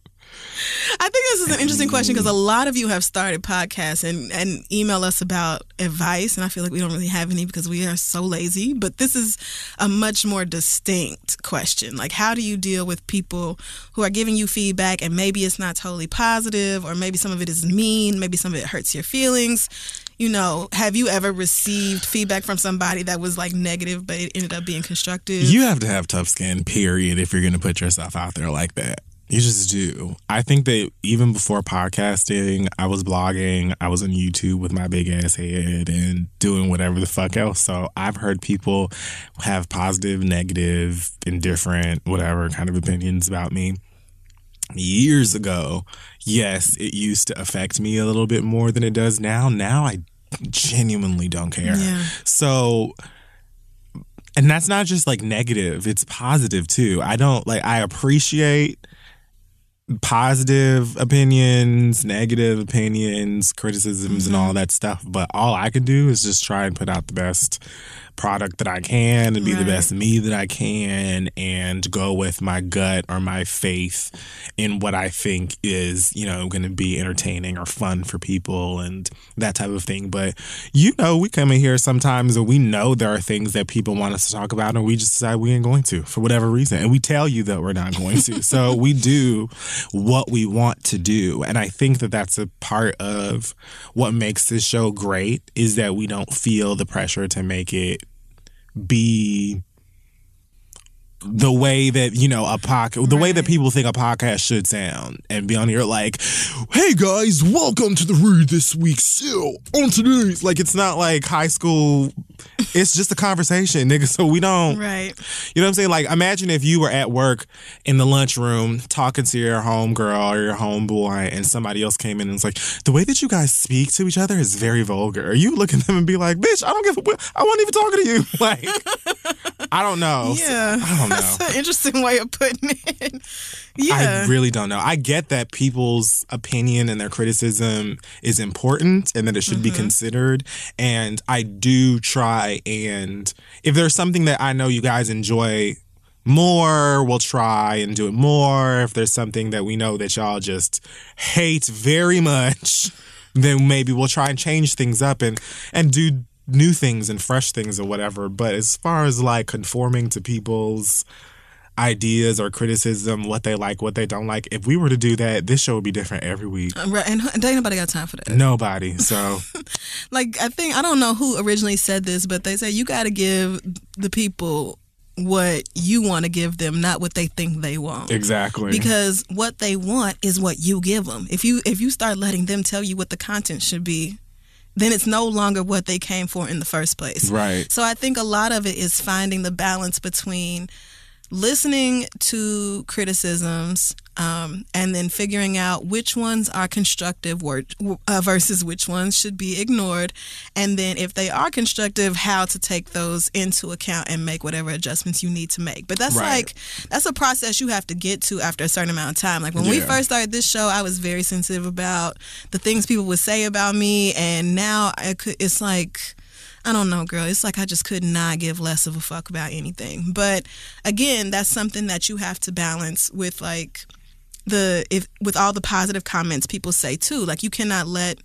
I think this is an interesting question because a lot of you have started podcasts and, and email us about advice, and I feel like we don't really have any because we are so lazy. But this is a much more distinct question. Like, how do you deal with people who are giving you feedback and maybe it's not totally positive, or maybe some of it is mean, maybe some of it hurts your feelings? You know, have you ever received feedback from somebody that was like negative, but it ended up being constructive? You have to have tough skin, period, if you're going to put yourself out there like that. You just do. I think that even before podcasting, I was blogging, I was on YouTube with my big ass head and doing whatever the fuck else. So I've heard people have positive, negative, indifferent, whatever kind of opinions about me. Years ago, yes, it used to affect me a little bit more than it does now. Now I genuinely don't care. Yeah. So and that's not just like negative it's positive too i don't like i appreciate positive opinions negative opinions criticisms and all mm-hmm. that stuff. But all i can do is just try and put out the best product that i can and be the best me that i can and go with my gut or my faith in what i think is you know going to be entertaining or fun for people and that type of thing. But you know we come in here sometimes and we know there are things that people want us to talk about and we just decide we ain't going to for whatever reason. And we tell you that we're not going to. So we (laughs) do what we want to do. And i think that that's a part of what makes this show great is that we don't feel the pressure to make it be the way that you know a podcast the way that people think a podcast should sound and be on here like hey guys welcome to the read this week still on today's like it's not like high school it's just a conversation nigga so we don't Right. you know what I'm saying? Like, imagine if you were at work in the lunchroom talking to your homegirl or your homeboy, and somebody else came in and was like, "The way that you guys speak to each other is very vulgar." Are you look at them and be like, "Bitch, I don't give a. I wasn't even talking to you." (laughs) Like, I don't know. Yeah. I don't (laughs) know. That's an interesting way of putting it. Yeah. I really don't know. I get that people's opinion and their criticism is important and that it should Mm-hmm. be considered. And I do try and if there's something that I know you guys enjoy more, we'll try and do it more. If there's something that we know that y'all just hate very much, (laughs) then maybe we'll try and change things up and and do new things and fresh things or whatever. But as far as like conforming to people's ideas or criticism, what they like, what they don't like, if we were to do that, this show would be different every week. Uh, right, and ain't nobody got time for that. Nobody. So (laughs) Like I think I don't know who originally said this, but they say you got to give the people what you want to give them, not what they think they want. exactly. Because what they want is what you give them. If you if you start letting them tell you what the content should be, then it's no longer what they came for in the first place. Right. So I think a lot of it is finding the balance between listening to criticisms um, and then figuring out which ones are constructive word, uh, versus which ones should be ignored. And then if they are constructive, how to take those into account and make whatever adjustments you need to make. But that's Right. like, that's a process you have to get to after a certain amount of time. Like when we first started this show, I was very sensitive about the things people would say about me. And now I could, it's like, I don't know, girl. It's like I just could not give less of a fuck about anything. But again, that's something that you have to balance with like the if with all the positive comments people say too. Like you cannot let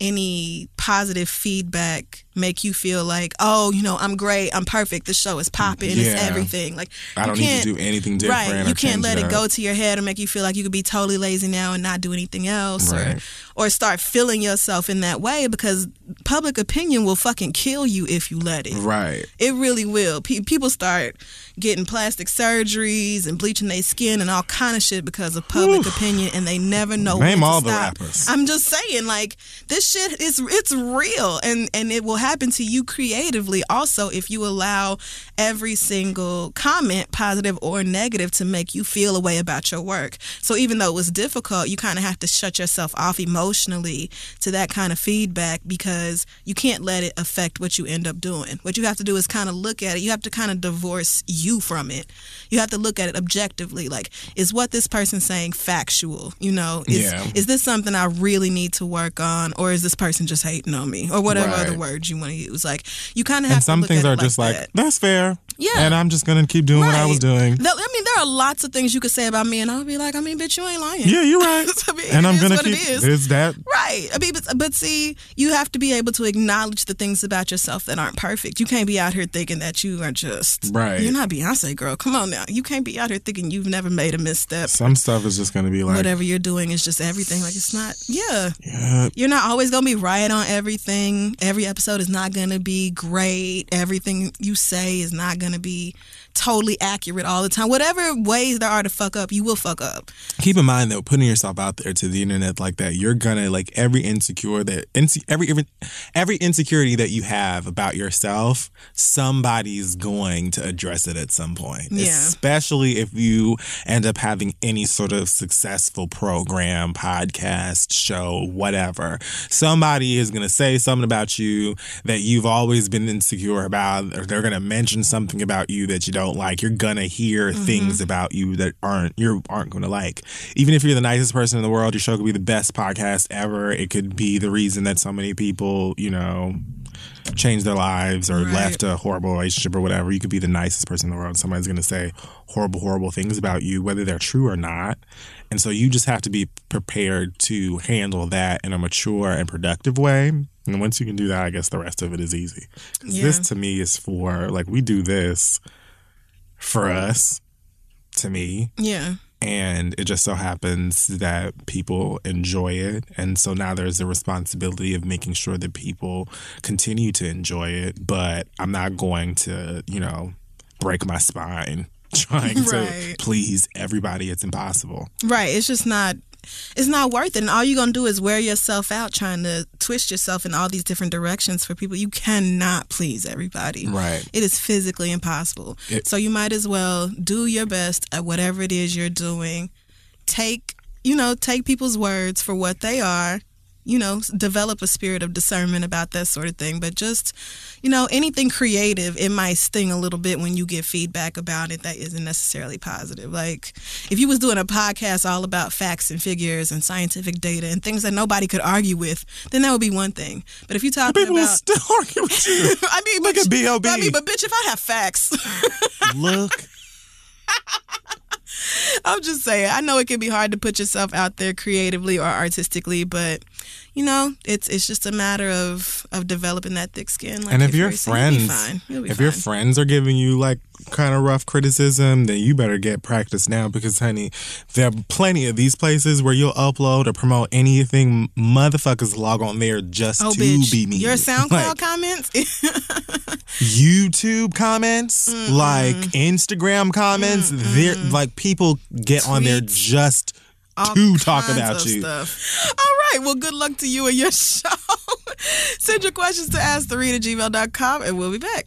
any positive feedback make you feel like, oh, you know, I'm great, I'm perfect, the show is popping, it's everything. Like I don't need to do anything different. Right. You can't let it up. go to your head and make you feel like you could be totally lazy now and not do anything else Right. or or start feeling yourself in that way because public opinion will fucking kill you if you let it. Right. It really will. Pe- people start getting plastic surgeries and bleaching their skin and all kind of shit because of public opinion, and they never know. Name all the rappers. I'm just saying, like this shit is it's real, and and it will happen to you creatively also if you allow every single comment, positive or negative, to make you feel a way about your work. So even though it was difficult, you kind of have to shut yourself off emotionally to that kind of feedback because you can't let it affect what you end up doing. What you have to do is kind of look at it. You have to kind of divorce you from it. You have to look at it objectively. Like, is what this person saying factual? You know, is, Yeah. is this something I really need to work on, or is this person just hating on me, or whatever Right. other words you want to use? Like, you kind of have And some things are just like, that. that's fair. Yeah. And I'm just gonna keep doing what I was doing. Th- I mean, there are lots of things you could say about me, and I'll be like, I mean, bitch, you ain't lying. Yeah, you're right. (laughs) I mean, and it I'm is gonna what it keep is. it's that Right. I mean, but, but see, you have to be able to acknowledge the things about yourself that aren't perfect. You can't be out here thinking that you are just Right. You're not Beyonce, girl. Come on now. You can't be out here thinking you've never made a misstep. some stuff is just gonna be like Whatever you're doing is just everything. Like it's not. Yeah. yeah, You're not always gonna be right on everything. Every episode is not gonna be great. Everything you say is not gonna be totally accurate all the time. Whatever ways there are to fuck up, you will fuck up. keep in mind though, putting yourself out there to the internet like that, you're gonna like every insecure that every every every insecurity that you have about yourself, somebody's going to address it at some point. Yeah. Especially if you end up having any sort of successful program, podcast, show, whatever. Somebody is gonna say something about you that you've always been insecure about, or they're gonna mention something about you that you don't like. You're gonna hear things mm-hmm. about you that aren't you aren't gonna like. Even if you're the nicest person in the world, your show could be the best podcast ever. It could be the reason that so many people, you know, changed their lives or Right. left a horrible relationship or whatever. You could be the nicest person in the world. Somebody's going to say horrible, horrible things about you, whether they're true or not. And so you just have to be prepared to handle that in a mature and productive way. And once you can do that, I guess the rest of it is easy. Yeah. This to me is for, like, we do this for us, to me. Yeah. And it just so happens that people enjoy it. And so now there's the responsibility of making sure that people continue to enjoy it. But I'm not going to, you know, break my spine (laughs) trying to please everybody. It's impossible. Right. It's just not it's not worth it. And all you're gonna do is wear yourself out trying to twist yourself in all these different directions for people. You cannot please everybody. Right. It is physically impossible. It- so you might as well do your best at whatever it is you're doing. Take you know, take people's words for what they are. You know, develop a spirit of discernment about that sort of thing. But just, you know, anything creative, it might sting a little bit when you get feedback about it that isn't necessarily positive. Like if you was doing a podcast all about facts and figures and scientific data and things that nobody could argue with, then that would be one thing. But if you talk People about still (laughs) argue with you. (laughs) I mean, Look but, at B.O.B.. I mean, but bitch, if I have facts, (laughs) Look (laughs) I'm just saying. I know it can be hard to put yourself out there creatively or artistically, but you know, it's it's just a matter of of developing that thick skin. Like and if, your Fury said, be friends, fine. If your friends are giving you like kind of rough criticism, then you better get practice now because, honey, there are plenty of these places where you'll upload or promote anything. Motherfuckers log on there just Oh, to bitch! be mean. Your (laughs) SoundCloud Like, comments. YouTube comments, like Instagram comments, they're like people get on there just all to talk about you. Stuff. All right. Well, good luck to you and your (laughs) show. Send your questions to asktheread at gmail.com and we'll be back.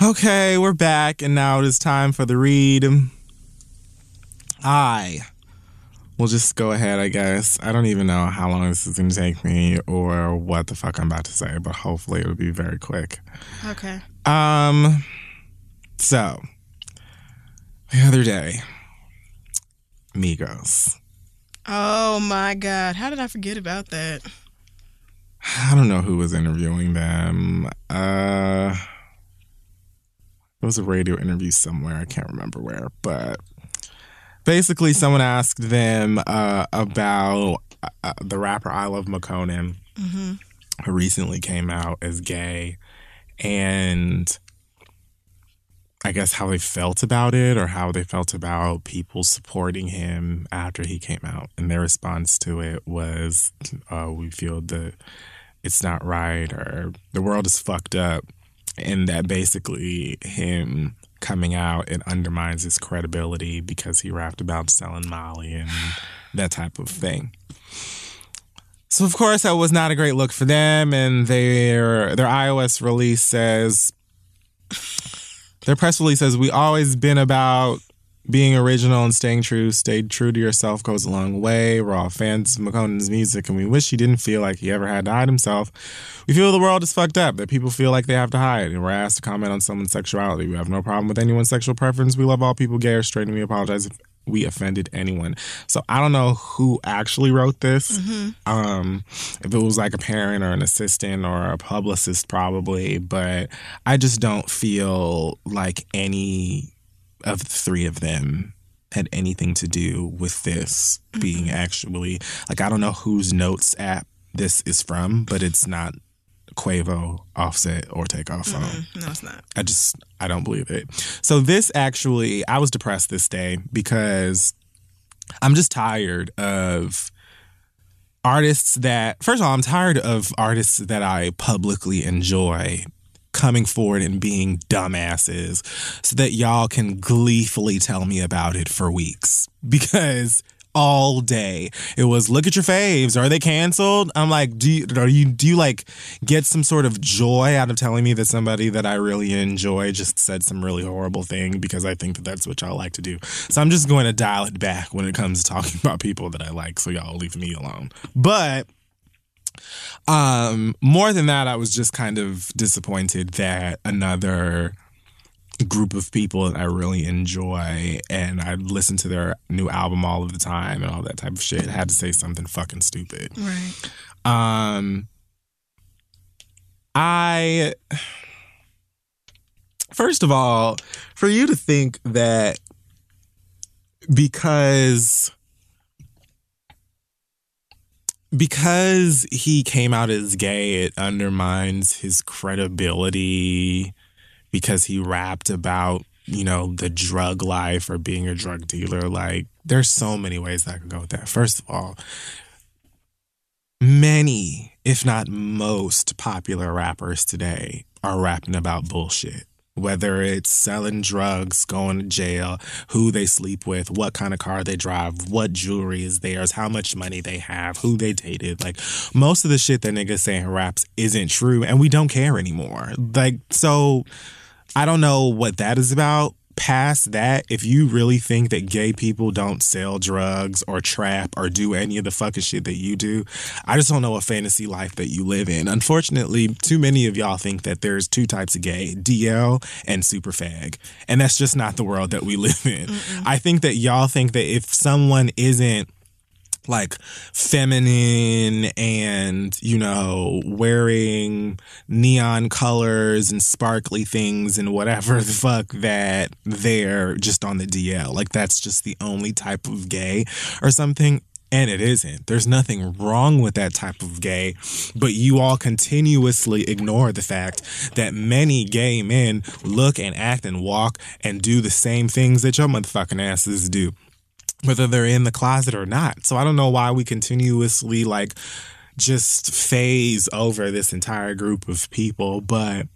Okay, we're back, and now it is time for the read. I will just go ahead, I guess. I don't even know how long this is going to take me or what the fuck I'm about to say, but hopefully it'll be very quick. Okay. Um, so the other day, Migos. Oh my God. How did I forget about that? I don't know who was interviewing them. Uh, it was a radio interview somewhere. I can't remember where, but basically, someone asked them uh, about uh, the rapper iLoveMakonnen, who recently came out as gay, and I guess how they felt about it or how they felt about people supporting him after he came out. And their response to it was, uh, we feel that it's not right or the world is fucked up. And that basically him coming out, it undermines his credibility because he rapped about selling Molly and that type of thing. So of course that was not a great look for them, and their their iOS release says their press release says we always been about being original and staying true. Stayed true to yourself goes a long way. We're all fans of Makonnen's music, and we wish he didn't feel like he ever had to hide himself. We feel the world is fucked up, that people feel like they have to hide, and we're asked to comment on someone's sexuality. We have no problem with anyone's sexual preference. We love all people, gay or straight, and we apologize if we offended anyone. So I don't know who actually wrote this. Um, if it was like a parent or an assistant or a publicist, probably. But I just don't feel like any of the three of them had anything to do with this being mm-hmm. actually like I don't know whose notes app this is from, but it's not Quavo, Offset, or Takeoff phone. No, it's not. I just I don't believe it. So this actually I was depressed this day because I'm just tired of artists that first of all I'm tired of artists that I publicly enjoy coming forward and being dumbasses so that y'all can gleefully tell me about it for weeks. Because all day it was look at your faves. Are they canceled? I'm like do you are you do you like get some sort of joy out of telling me that somebody that i really enjoy just said some really horrible thing because i think that that's what y'all like to do? So i'm just going to dial it back when it comes to talking (laughs) about people that i like so y'all leave me alone. But um, more than that, I was just kind of disappointed that another group of people that I really enjoy and I listen to their new album all of the time and all that type of shit had to say something fucking stupid. Right. Um, I first of all, for you to think that because because he came out as gay, it undermines his credibility because he rapped about, you know, the drug life or being a drug dealer. Like, there's so many ways I could go with that. First of all, many, if not most, popular rappers today are rapping about bullshit. Whether it's selling drugs, going to jail, who they sleep with, what kind of car they drive, what jewelry is theirs, how much money they have, who they dated. Like most of the shit that niggas say in raps isn't true and we don't care anymore. Like, so I don't know what that is about, past that, if you really think that gay people don't sell drugs or trap or do any of the fucking shit that you do, I just don't know a fantasy life that you live in. Unfortunately, too many of y'all think that there's two types of gay DL and super fag. And that's just not the world that we (laughs) live in. Mm-mm. I think that y'all think that if someone isn't like feminine and you know wearing neon colors and sparkly things and whatever the fuck that they're just on the DL like that's just the only type of gay or something and it isn't. There's nothing wrong with that type of gay, but you all continuously ignore the fact that many gay men look and act and walk and do the same things that your motherfucking asses do whether they're in the closet or not. So I don't know why we continuously like just phase over this entire group of people, but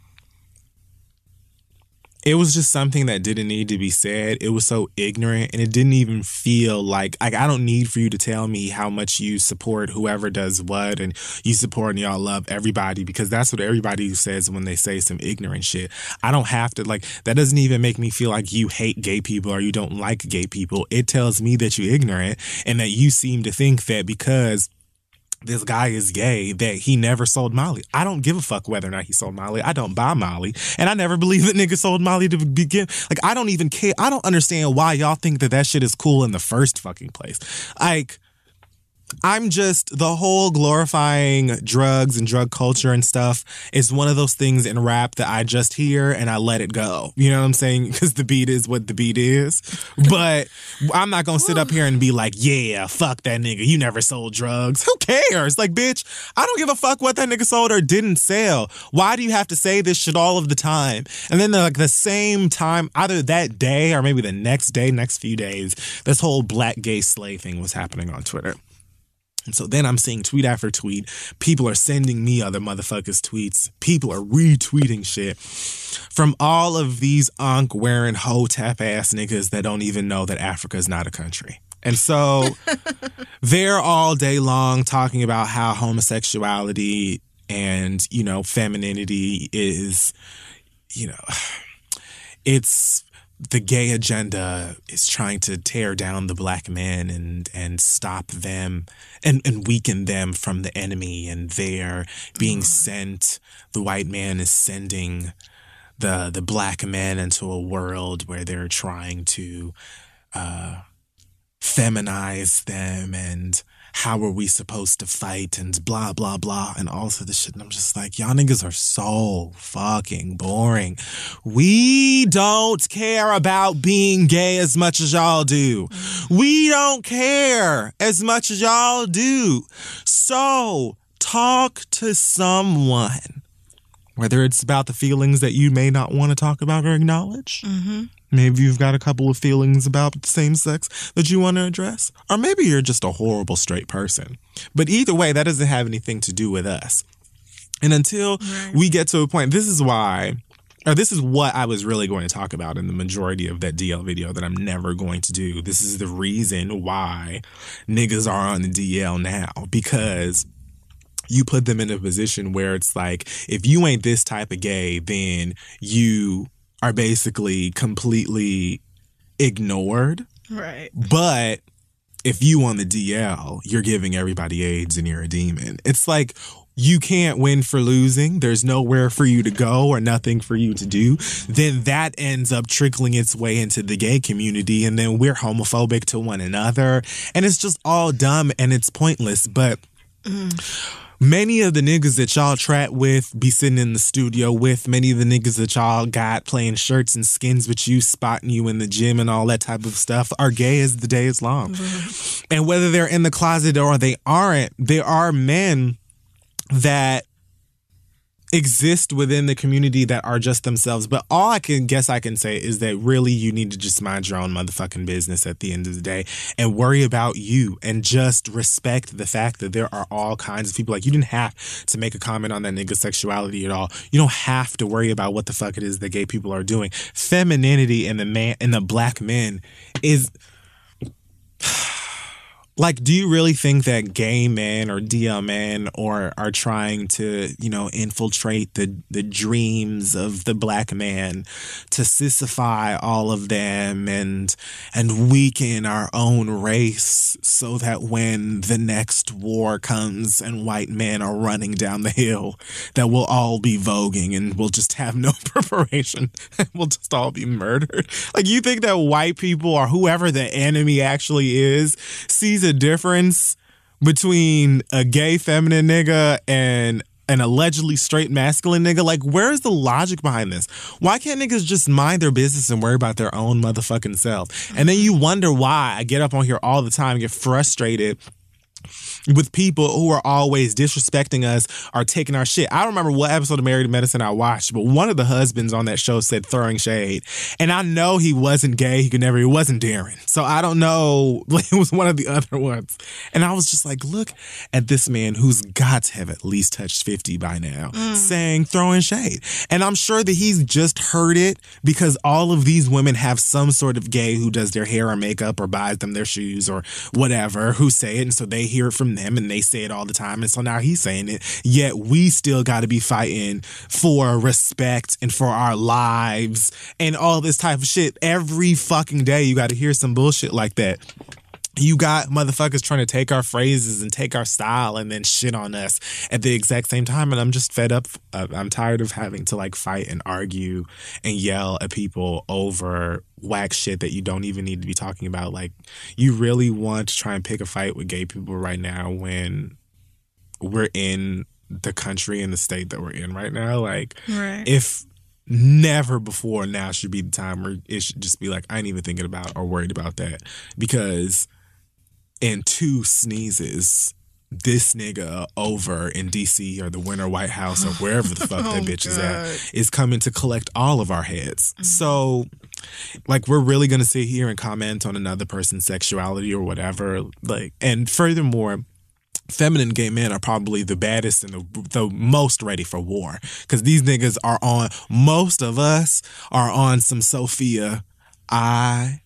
it was just something that didn't need to be said. It was so ignorant and it didn't even feel like like I don't need for you to tell me how much you support whoever does what and you support and y'all love everybody because that's what everybody says when they say some ignorant shit. I don't have to like that doesn't even make me feel like you hate gay people or you don't like gay people. It tells me that you're ignorant and that you seem to think that because this guy is gay that he never sold Molly. I don't give a fuck whether or not he sold Molly. I don't buy Molly. And I never believe that nigga sold Molly to begin. Like, I don't even care. I don't understand why y'all think that that shit is cool in the first fucking place. Like, I'm just the whole glorifying drugs and drug culture and stuff is one of those things in rap that I just hear and I let it go. You know what I'm saying? (laughs) Because the beat is what the beat is. But I'm not gonna sit up here and be like, yeah, fuck that nigga. You never sold drugs. Who cares? Like, bitch, I don't give a fuck what that nigga sold or didn't sell. Why do you have to say this shit all of the time? And then like the same time, either that day or maybe the next day, next few days, this whole black gay slay thing was happening on Twitter. And so then I'm seeing tweet after tweet. People are sending me other motherfuckers' tweets. People are retweeting shit from all of these unk wearing hotep ass niggas that don't even know that Africa is not a country. And so (laughs) they're all day long talking about how homosexuality and, you know, femininity is, you know, (sighs) it's the gay agenda is trying to tear down the black men and and stop them and, and weaken them from the enemy and they're being sent the white man is sending the the black men into a world where they're trying to uh feminize them and how are we supposed to fight and blah blah blah and all of this shit. And I'm just like, y'all niggas are so fucking boring. We don't care about being gay as much as y'all do. We don't care as much as y'all do. So talk to someone. Whether it's about the feelings that you may not want to talk about or acknowledge. Mm-hmm Maybe you've got a couple of feelings about the same sex that you want to address. Or maybe you're just a horrible straight person. But either way, that doesn't have anything to do with us. And until right. we get to a point, this is why, or this is what I was really going to talk about in the majority of that DL video that I'm never going to do. This is the reason why niggas are on the DL now because you put them in a position where it's like, if you ain't this type of gay, then you are basically completely ignored. Right. But if you on the DL, you're giving everybody AIDS and you're a demon. It's like you can't win for losing. There's nowhere for you to go or nothing for you to do. Then that ends up trickling its way into the gay community. And then we're homophobic to one another. And it's just all dumb and it's pointless. But. Mm many of the niggas that y'all trap with, be sitting in the studio with, many of the niggas that y'all got playing shirts and skins with you, spotting you in the gym and all that type of stuff are gay as the day is long. Mm-hmm. And whether they're in the closet or they aren't, there are men that exist within the community that are just themselves. But all I can guess I can say is that really you need to just mind your own motherfucking business at the end of the day and worry about you and just respect the fact that there are all kinds of people. Like you didn't have to make a comment on that nigga sexuality at all. You don't have to worry about what the fuck it is that gay people are doing. Femininity in the man in the black men is like, do you really think that gay men or DL men or are trying to, you know, infiltrate the the dreams of the black man to sissify all of them and and weaken our own race so that when the next war comes and white men are running down the hill, that we'll all be voguing and we'll just have no (laughs) preparation and (laughs) we'll just all be murdered? Like, you think that white people or whoever the enemy actually is sees a difference between a gay feminine nigga and an allegedly straight masculine nigga. Like, where's the logic behind this? Why can't niggas just mind their business and worry about their own motherfucking self? And then you wonder why I get up on here all the time and get frustrated with people who are always disrespecting us or taking our shit. I don't remember what episode of Married to Medicine I watched, but one of the husbands on that show said throwing shade. And I know he wasn't gay. He could never, he wasn't Darren. So I don't know. (laughs) It was one of the other ones. And I was just like, look at this man who's got to have at least touched 50 by now mm. saying throwing shade. And I'm sure that he's just heard it because all of these women have some sort of gay who does their hair or makeup or buys them their shoes or whatever who say it. And so they hear it from them and they say it all the time. And so now he's saying it. Yet we still got to be fighting for respect and for our lives and all this type of shit. Every fucking day, you got to hear some bullshit like that. You got motherfuckers trying to take our phrases and take our style and then shit on us at the exact same time. And I'm just fed up. Uh, I'm tired of having to like fight and argue and yell at people over whack shit that you don't even need to be talking about. Like, you really want to try and pick a fight with gay people right now when we're in the country and the state that we're in right now. Like, Right. if never before now should be the time where it should just be like, I ain't even thinking about or worried about that. Because in two sneezes, this nigga over in DC or the Winter White House or wherever the fuck that (laughs) Oh, bitch is at is coming to collect all of our heads. Mm-hmm. So, like, we're really gonna sit here and comment on another person's sexuality or whatever. Like, and furthermore, feminine gay men are probably the baddest and the, the most ready for war because these niggas are on most of us are on some sophia i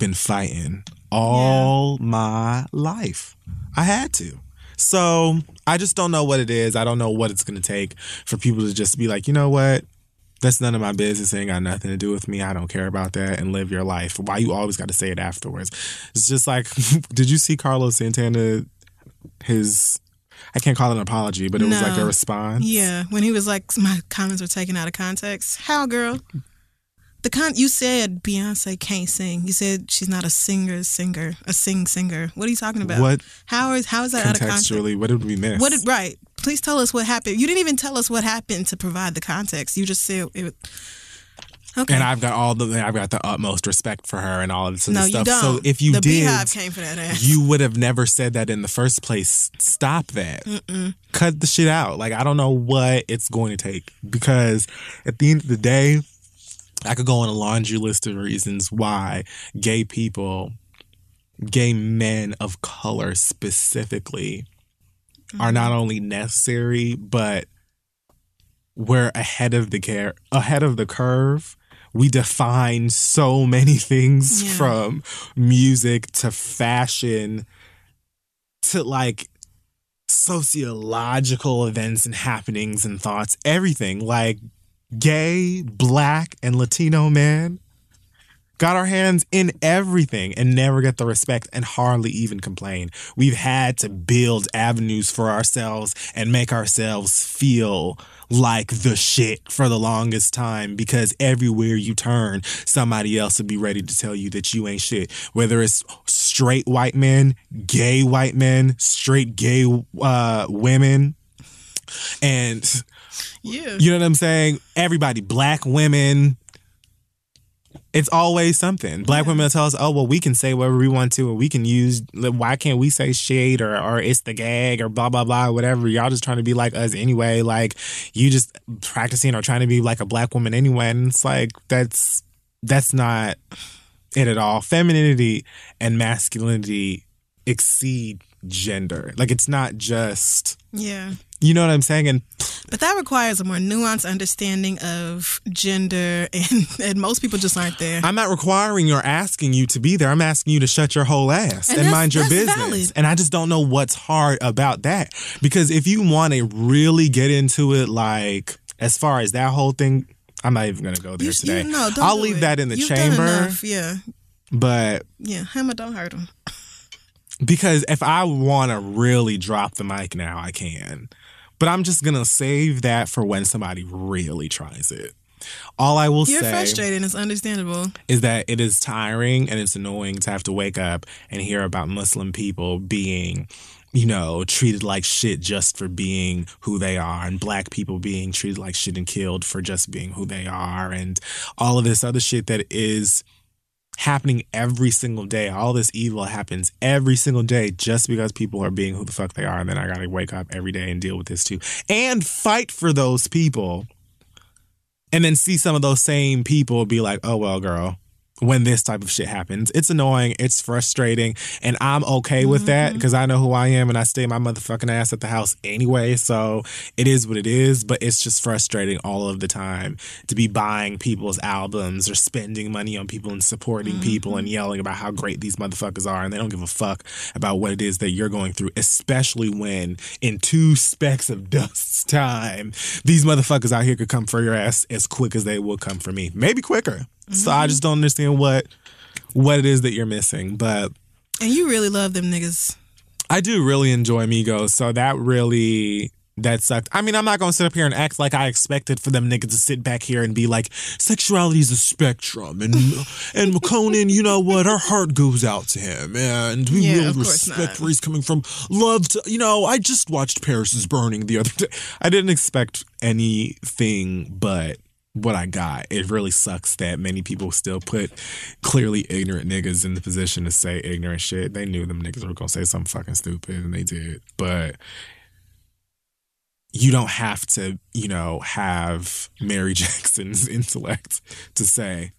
been fighting all my life i had to so i just don't know what it is i don't know what it's going to take for people to just be like you know what that's none of my business. It ain't got nothing to do with me. I don't care about that and live your life. Why you always got to say it afterwards? It's just like, (laughs) did you see Carlos Santana his I can't call it an apology, but it was like a response. Yeah, when he was like, my comments were taken out of context. How, girl? The con you said Beyonce can't sing. You said she's not a singer, singer, a sing singer. What are you talking about? What How is how is that out of context? contextually, what did we miss? What did right? Please tell us what happened. You didn't even tell us what happened to provide the context. You just said it. Okay. and I've got all the I've got the utmost respect for her and all of this no, stuff. you don't. So if you the did, Beehive came for that ass. you would have never said that in the first place. Stop that. Cut the shit out. Like I don't know what it's going to take because at the end of the day, I could go on a laundry list of reasons why gay people, gay men of color specifically, are not only necessary but we're ahead of the care ahead of the curve. We define so many (laughs) things Yeah. from music to fashion to like sociological events and happenings and thoughts, everything. Like gay, black, and Latino men got our hands in everything and never get the respect and hardly even complain. We've had to build avenues for ourselves and make ourselves feel like the shit for the longest time because everywhere you turn, somebody else will be ready to tell you that you ain't shit. Whether it's straight white men, gay white men, straight gay uh, women, and yeah. you know what I'm saying? Everybody, black women. It's always something. Black women will tell us, "Oh, well, we can say whatever we want to, and we can use. Why can't we say shit or or it's the gag or blah blah blah whatever? Y'all just trying to be like us anyway. Like you just practicing or trying to be like a black woman anyway. And it's like that's that's not it at all. Femininity and masculinity exceed gender. Like it's not just Yeah. you know what I'm saying? And But that requires a more nuanced understanding of gender, (laughs) and, and most people just aren't there. I'm not requiring or asking you to be there. I'm asking you to shut your whole ass And and, mind your business. valid. And I just don't know what's hard about that. Because if you want to really get into it, like as far as that whole thing, I'm not even going to go there You- today. you- no, don't I'll leave it. that in the You've chamber. Yeah, But yeah. Hammer don't hurt him. (laughs) because if I want to really drop the mic now, I can. But I'm just going to save that for when somebody really tries it. All I will You're say frustrated. It's understandable. is that it is tiring and it's annoying to have to wake up and hear about Muslim people being, you know, treated like shit just for being who they are, and black people being treated like shit and killed for just being who they are, and all of this other shit that is happening every single day. All this evil happens every single day just because people are being who the fuck they are. And then I gotta wake up every day and deal with this too. And fight for those people and then see some of those same people be like, oh, well, girl, when this type of shit happens. It's annoying, it's frustrating, and I'm okay with that mm-hmm. because I know who I am and I stay my motherfucking ass at the house anyway. So it is what it is, but it's just frustrating all of the time to be buying people's albums or spending money on people and supporting people and mm-hmm. yelling about how great these motherfuckers are and they don't give a fuck about what it is that you're going through, especially when in two specks of dust's time, these motherfuckers out here could come for your ass as quick as they will come for me. Maybe quicker. So I just don't understand what what it is that you're missing. But And you really love them niggas. I do really enjoy Migos, so that really that sucked. I mean, I'm not gonna sit up here and act like I expected for them niggas to sit back here and be like, sexuality is a spectrum, and (laughs) and Conan, you know what, our heart goes out to him, and we Yeah, will respect where he's coming from. Love to, you know, I just watched Paris is Burning the other (laughs) day. I didn't expect anything but what I got. It really sucks that many people still put clearly ignorant niggas in the position to say ignorant shit. They knew them niggas were gonna say something fucking stupid and they did. But you don't have to, you know, have Mary (laughs) Jackson's intellect to say,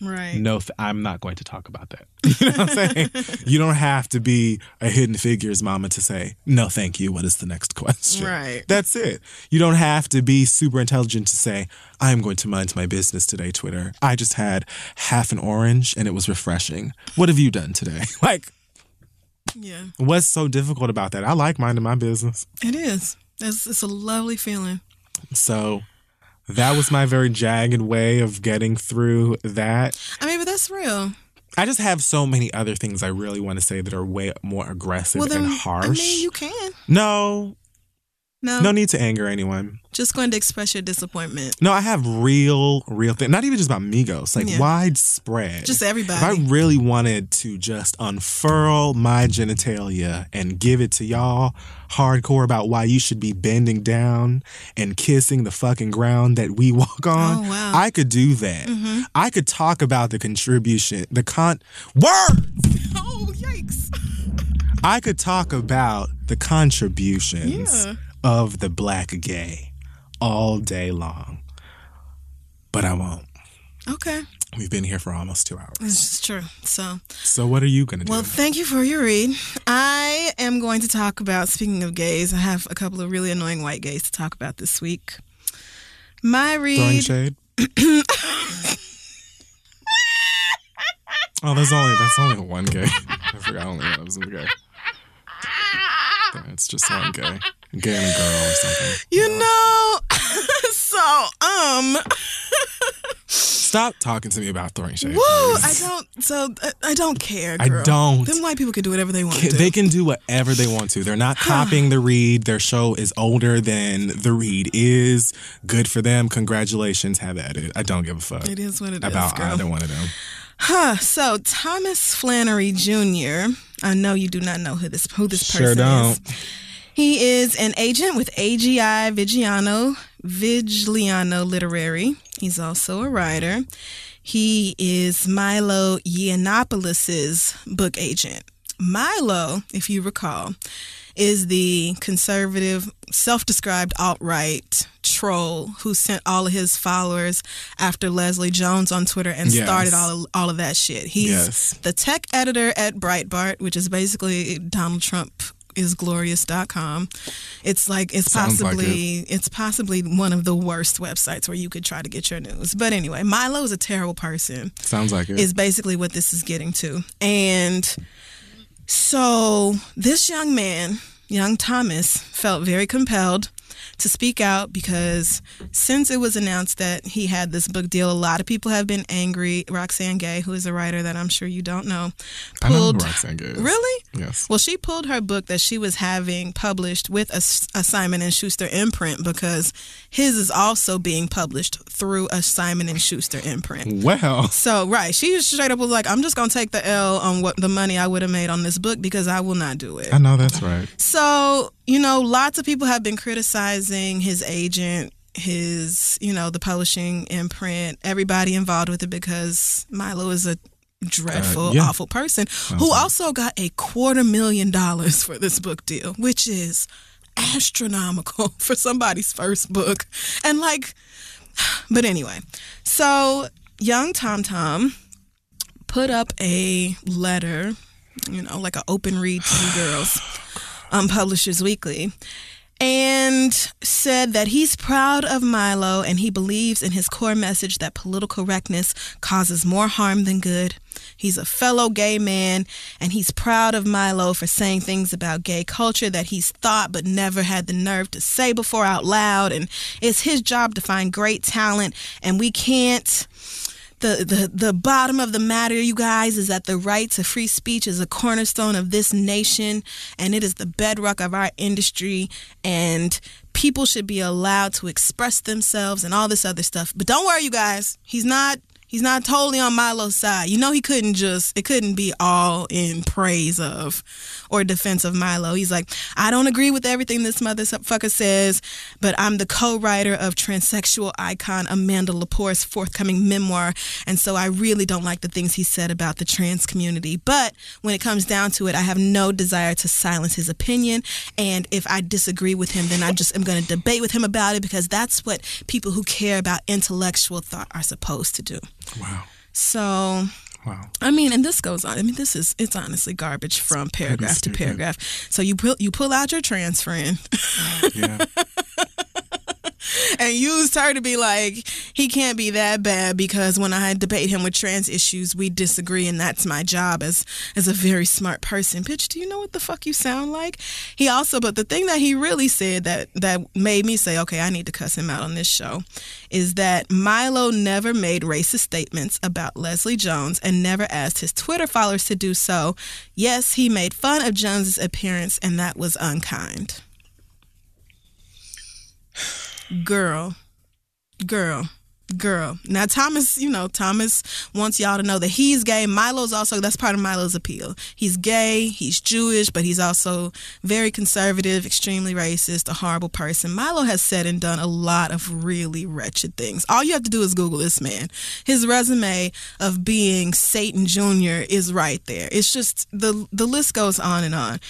Right. no, I'm not going to talk about that. (laughs) You know what I'm saying? (laughs) you don't have to be a hidden figures mama to say, no, thank you. What is the next (laughs) question? Right. That's it. You don't have to be super intelligent to say, I am going to mind my business today, Twitter. I just had half an orange and it was refreshing. What have you done today? Like, Yeah. what's so difficult about that? I like minding my business. It is. It's, it's a lovely feeling. So that was my very jagged way of getting through that. I mean, but that's real. I just have so many other things I really want to say that are way more aggressive Well, then, and harsh. I mean, you can. no, No, no need to anger anyone. Just going to express your disappointment. No, I have real, real thing. Not even just about Migos, like Yeah. widespread. Just everybody. If I really wanted to just unfurl my genitalia and give it to y'all hardcore about why you should be bending down and kissing the fucking ground that we walk on, Oh, wow. Mm-hmm. I could do that. I could talk about the contribution, the con word. (laughs) oh, yikes. I could talk about the contributions Yeah. of the black gay all day long, but I won't. Okay. We've been here for almost two hours. This is true. So, So what are you gonna do? well, thank you for your read. I am going to talk about, speaking of gays, I have a couple of really annoying white gays to talk about this week. My Throwing read. shade. (coughs) oh, there's only that's only one gay. (laughs) I forgot only one was gay. It's just one gay, a girl or something. You know, (laughs) so, um, Stop talking to me about throwing shade. woo, I don't, so, uh, I don't care. I don't. Them white people can do whatever they want Ca- to. They can do whatever they want to. They're not copying the read. Their show is older than the read is. Good for them. Congratulations. Have at it. I don't give a fuck It is what it is, about girl. either one of them. Huh. So Thomas Flannery Jr. I know you do not know who this who this person is. Sure don't. is. He is an agent with AGI Vigiano Vigliano Literary. He's also a writer. He is Milo Yiannopoulos' book agent. Milo, if you recall, is the conservative, self-described alt-right troll who sent all of his followers after Leslie Jones on Twitter and Yes. started all of, all of that shit. He's Yes. the tech editor at Breitbart, which is basically Donald Trump isglorious.com. It's like it's Sounds like possibly it's possibly one of the worst websites where you could try to get your news. But anyway, Milo is a terrible person Sounds like it. is basically what this is getting to. And so this young man, young Thomas, felt very compelled to speak out because since it was announced that he had this book deal, a lot of people have been angry. Roxane Gay, who is a writer that I'm sure you don't know, I know who pulled. Roxane Gay is. Really? Yes. Well, she pulled her book that she was having published with a, a Simon and Schuster imprint because his is also being published through a Simon and Schuster imprint. Well, So right, she straight up was like, "I'm just gonna take the L on what the money I would have made on this book because I will not do it." I know that's right. So you know, lots of people have been criticizing his agent, his you know the publishing imprint, everybody involved with it because Milo is a dreadful, Uh, yeah. awful person who also got a quarter million dollars for this book deal, which is astronomical (laughs) for somebody's first book, and like (sighs) but anyway, so young Tom Tom put up a letter, you know, like an open read to you (sighs) girls on Publishers Weekly, and said that he's proud of Milo and he believes in his core message that political correctness causes more harm than good. He's a fellow gay man and he's proud of Milo for saying things about gay culture that he's thought but never had the nerve to say before out loud. And it's his job to find great talent, and we can't the, the the bottom of the matter, you guys, is that the right to free speech is a cornerstone of this nation, and it is the bedrock of our industry. And people should be allowed to express themselves and all this other stuff. But don't worry, you guys, he's not. He's not totally on Milo's side. You know, he couldn't just, it couldn't be all in praise of or defense of Milo. He's like, I don't agree with everything this motherfucker says, but I'm the co writer of transsexual icon Amanda Lepore's forthcoming memoir. And so I really don't like the things he said about the trans community. But when it comes down to it, I have no desire to silence his opinion. And if I disagree with him, then I just am going to debate with him about it because that's what people who care about intellectual thought are supposed to do. Wow. So Wow. I mean, and this goes on. I mean, this is it's honestly garbage from paragraph to paragraph. So you pull you pull out your trans friend Yeah. (laughs) and used her to be like, he can't be that bad because when I debate him with trans issues, we disagree, and that's my job as as a very smart person. Bitch, do you know what the fuck you sound like? He also, but the thing that he really said that that made me say, okay, I need to cuss him out on this show, is that Milo never made racist statements about Leslie Jones and never asked his Twitter followers to do so. Yes, he made fun of Jones's appearance, and that was unkind. Girl, girl, girl. Now Thomas, you know, Thomas wants y'all to know that he's gay. Milo's also that's part of Milo's appeal. He's gay, he's Jewish, but he's also very conservative, extremely racist, a horrible person. Milo has said and done a lot of really wretched things. All you have to do is Google this man. His resume of being Satan Jr. is right there. It's just the the list goes on and on.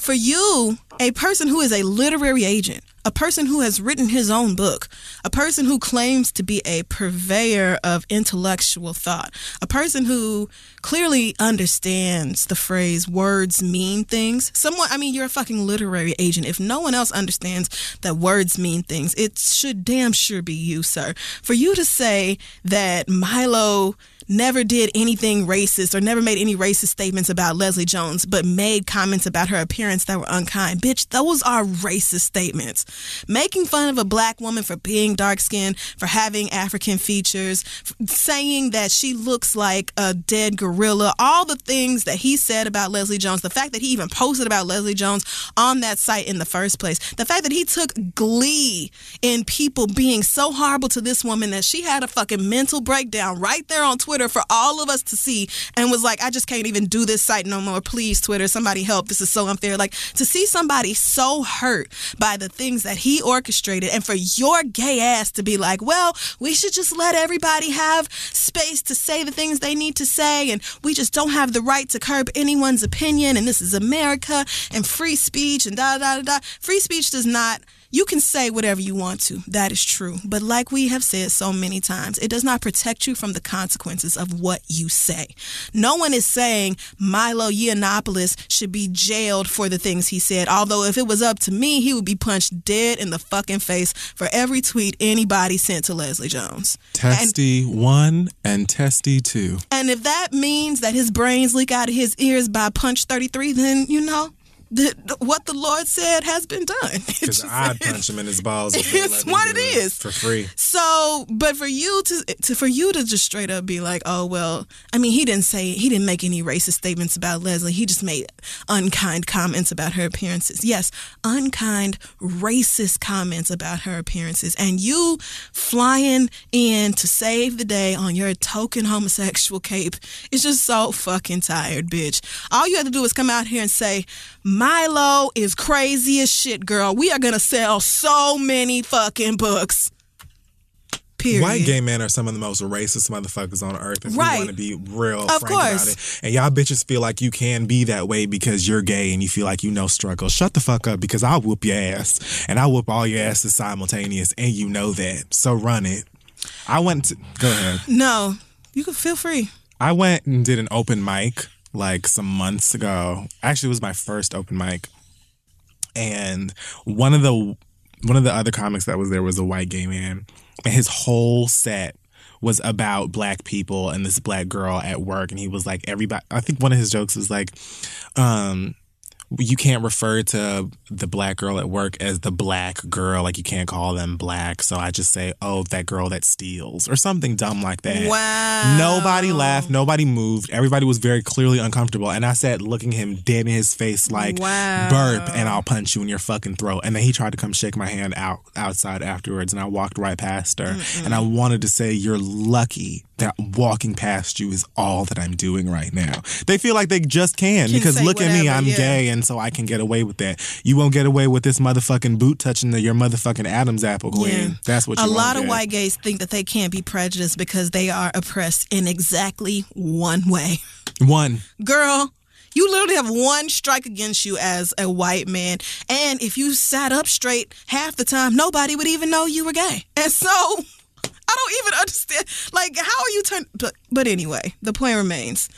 For you, a person who is a literary agent, a person who has written his own book, a person who claims to be a purveyor of intellectual thought, a person who clearly understands the phrase words mean things. Someone, I mean, you're a fucking literary agent. If no one else understands that words mean things, it should damn sure be you, sir. For you to say that Milo never did anything racist or never made any racist statements about Leslie Jones, but made comments about her appearance that were unkind. Bitch, those are racist statements. Making fun of a black woman for being dark skinned, for having African features, saying that she looks like a dead gorilla, all the things that he said about Leslie Jones, the fact that he even posted about Leslie Jones on that site in the first place, the fact that he took glee in people being so horrible to this woman that she had a fucking mental breakdown right there on Twitter for all of us to see and was like, I just can't even do this site no more. Please, Twitter, somebody help. This is so unfair. Like to see somebody so hurt by the things that he orchestrated and for your gay ass to be like, well, we should just let everybody have space to say the things they need to say and we just don't have the right to curb anyone's opinion and this is America and free speech and da da da da. Free speech does not You can say whatever you want to. That is true. But like we have said so many times, it does not protect you from the consequences of what you say. No one is saying Milo Yiannopoulos should be jailed for the things he said. Although if it was up to me, he would be punched dead in the fucking face for every tweet anybody sent to Leslie Jones. Testy one and testy two. And if that means that his brains leak out of his ears by punch 33, then, you know, the, the- what the Lord said has been done. (laughs) Because I'd punch him in his balls. (laughs) It's what it is. For free. So, but for you to, to for you to just straight up be like, oh well, I mean, he didn't say he didn't make any racist statements about Leslie. He just made unkind comments about her appearances. Yes, unkind racist comments about her appearances, and you flying in to save the day on your token homosexual cape is just so fucking tired, bitch. All you have to do is come out here and say, Milo is crazy as shit, girl. We are gonna sell so many fucking books. Period. White gay men are some of the most racist motherfuckers on earth. If Right. we want to be real Of frank course. about it. And y'all bitches feel like you can be that way because you're gay and you feel like you know struggle. Shut the fuck up because I'll whoop your ass. And I'll whoop all your asses simultaneous and you know that. So run it. I went to go ahead. No, you can feel free. I went and did an open mic like some months ago. Actually, it was my first open mic. And one of the one of the other comics that was there was a white gay man, and his whole set was about black people and this black girl at work and he was like everybody I think one of his jokes was like um you can't refer to the black girl at work as the black girl like you can't call them black so I just say oh that girl that steals or something dumb like that Wow. Nobody laughed. Nobody moved. Everybody was very clearly uncomfortable. And I said, looking him dead in his face, like, Wow. burp, and I'll punch you in your fucking throat. And then he tried to come shake my hand out outside afterwards, and I walked right past her. And I wanted to say, You're lucky that walking past you is all that I'm doing right now. They feel like they just can, Can because look at me, I'm yeah. gay, and so I can get away with that. You won't get away with this motherfucking boot touching the, your motherfucking Adam's apple queen. Yeah. That's what you a lot of white gays think that they can't be prejudiced because they are oppressed in exactly one way. One. Girl, you literally have one strike against you as a white man. And if you sat up straight half the time, nobody would even know you were gay. And so I don't even understand. Like, how are you turn? But, but anyway, the point remains.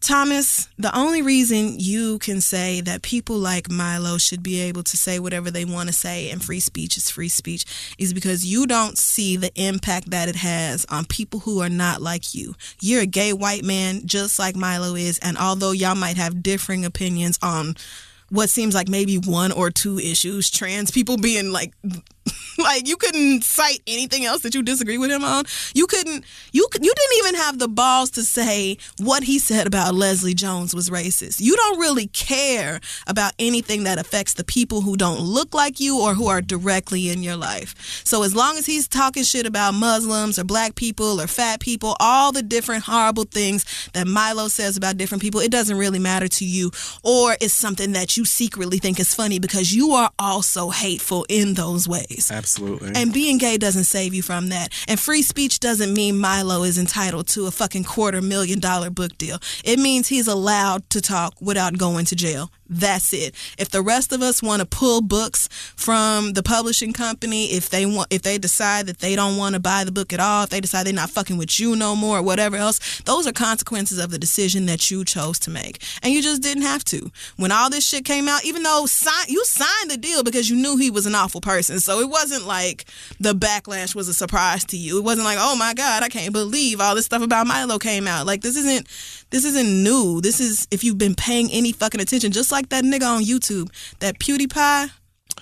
Thomas, the only reason you can say that people like Milo should be able to say whatever they want to say and free speech is free speech is because you don't see the impact that it has on people who are not like you. You're a gay white man just like Milo is, and although y'all might have differing opinions on what seems like maybe one or two issues, trans people being like (laughs) like you couldn't cite anything else that you disagree with him on. You couldn't you you didn't even have the balls to say what he said about Leslie Jones was racist. You don't really care about anything that affects the people who don't look like you or who are directly in your life. So as long as he's talking shit about Muslims or black people or fat people, all the different horrible things that Milo says about different people, it doesn't really matter to you or it's something that you secretly think is funny because you are also hateful in those ways. Absolutely. And being gay doesn't save you from that. And free speech doesn't mean Milo is entitled to a fucking quarter million dollar book deal. It means he's allowed to talk without going to jail. That's it. If the rest of us want to pull books from the publishing company, if they want, if they decide that they don't want to buy the book at all, if they decide they're not fucking with you no more, or whatever else, those are consequences of the decision that you chose to make, and you just didn't have to. When all this shit came out, even though you signed the deal because you knew he was an awful person, so it wasn't like the backlash was a surprise to you. It wasn't like, oh my god, I can't believe all this stuff about Milo came out. Like this isn't this isn't new. This is if you've been paying any fucking attention, just like that nigga on YouTube, that PewDiePie,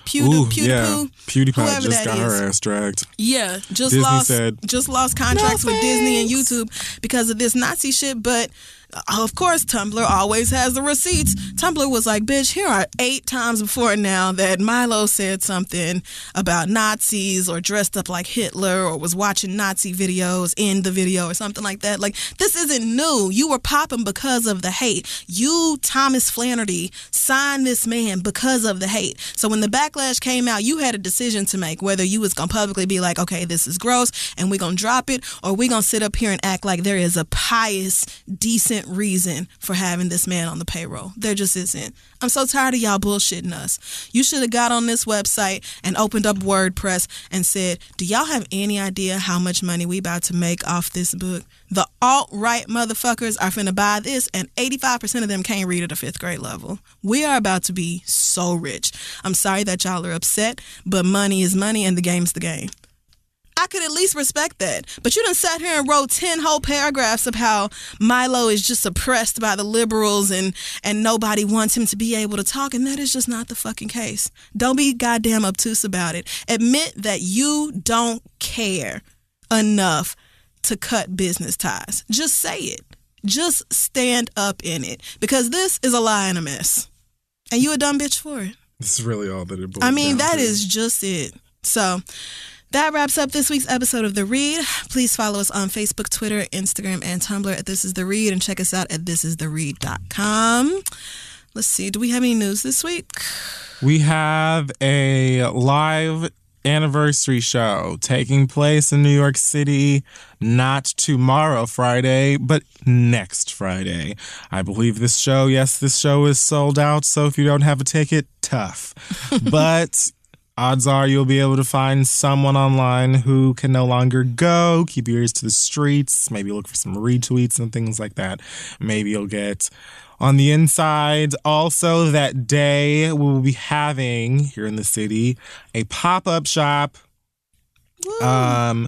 Pew, Ooh, Pew, yeah. Pew, PewDiePie just got is. her ass dragged. Yeah, just Disney lost said, just lost contracts "No with Disney and. YouTube because of this Nazi shit. But Uh, of course, Tumblr always has the receipts. Tumblr was like, "Bitch, here are eight times before now that Milo said something about Nazis or dressed up like Hitler or was watching Nazi videos in the video or something like that." Like this isn't new. You were popping because of the hate. You, Thomas Flannery, signed this man because of the hate. So when the backlash came out, you had a decision to make whether you was gonna publicly be like, okay, this is gross, and we gonna drop it, or we gonna sit up here and act like there is a pious, decent reason for having this man on the payroll. There just isn't. I'm so tired of y'all bullshitting us. You should have got on this website and opened up WordPress and said, Do y'all have any idea how much money we about to make off this book? The alt right motherfuckers are finna buy this, and 85% of them can't read at a fifth grade level. We are about to be so rich. I'm sorry that y'all are upset, but money is money and the game's the game. I could at least respect that. But you done sat here and wrote 10 whole paragraphs of how Milo is just oppressed by the liberals and, and nobody wants him to be able to talk. And that is just not the fucking case. Don't be goddamn obtuse about it. Admit that you don't care enough to cut business ties. Just say it. Just stand up in it. Because this is a lie and a mess. And you a dumb bitch for it. This is really all that it boils I mean, that to. is just it. So that wraps up this week's episode of The Read. Please follow us on Facebook, Twitter, Instagram, and Tumblr at This Is The Read and check us out at thisistheread.com. Let's see, do we have any news this week? We have a live anniversary show taking place in New York City, not tomorrow, Friday, but next Friday. I believe this show, yes, this show is sold out. So if you don't have a ticket, tough. (laughs) but odds are you'll be able to find someone online who can no longer go. Keep your ears to the streets. Maybe look for some retweets and things like that. Maybe you'll get on the inside. Also, that day we will be having here in the city a pop up shop. Um,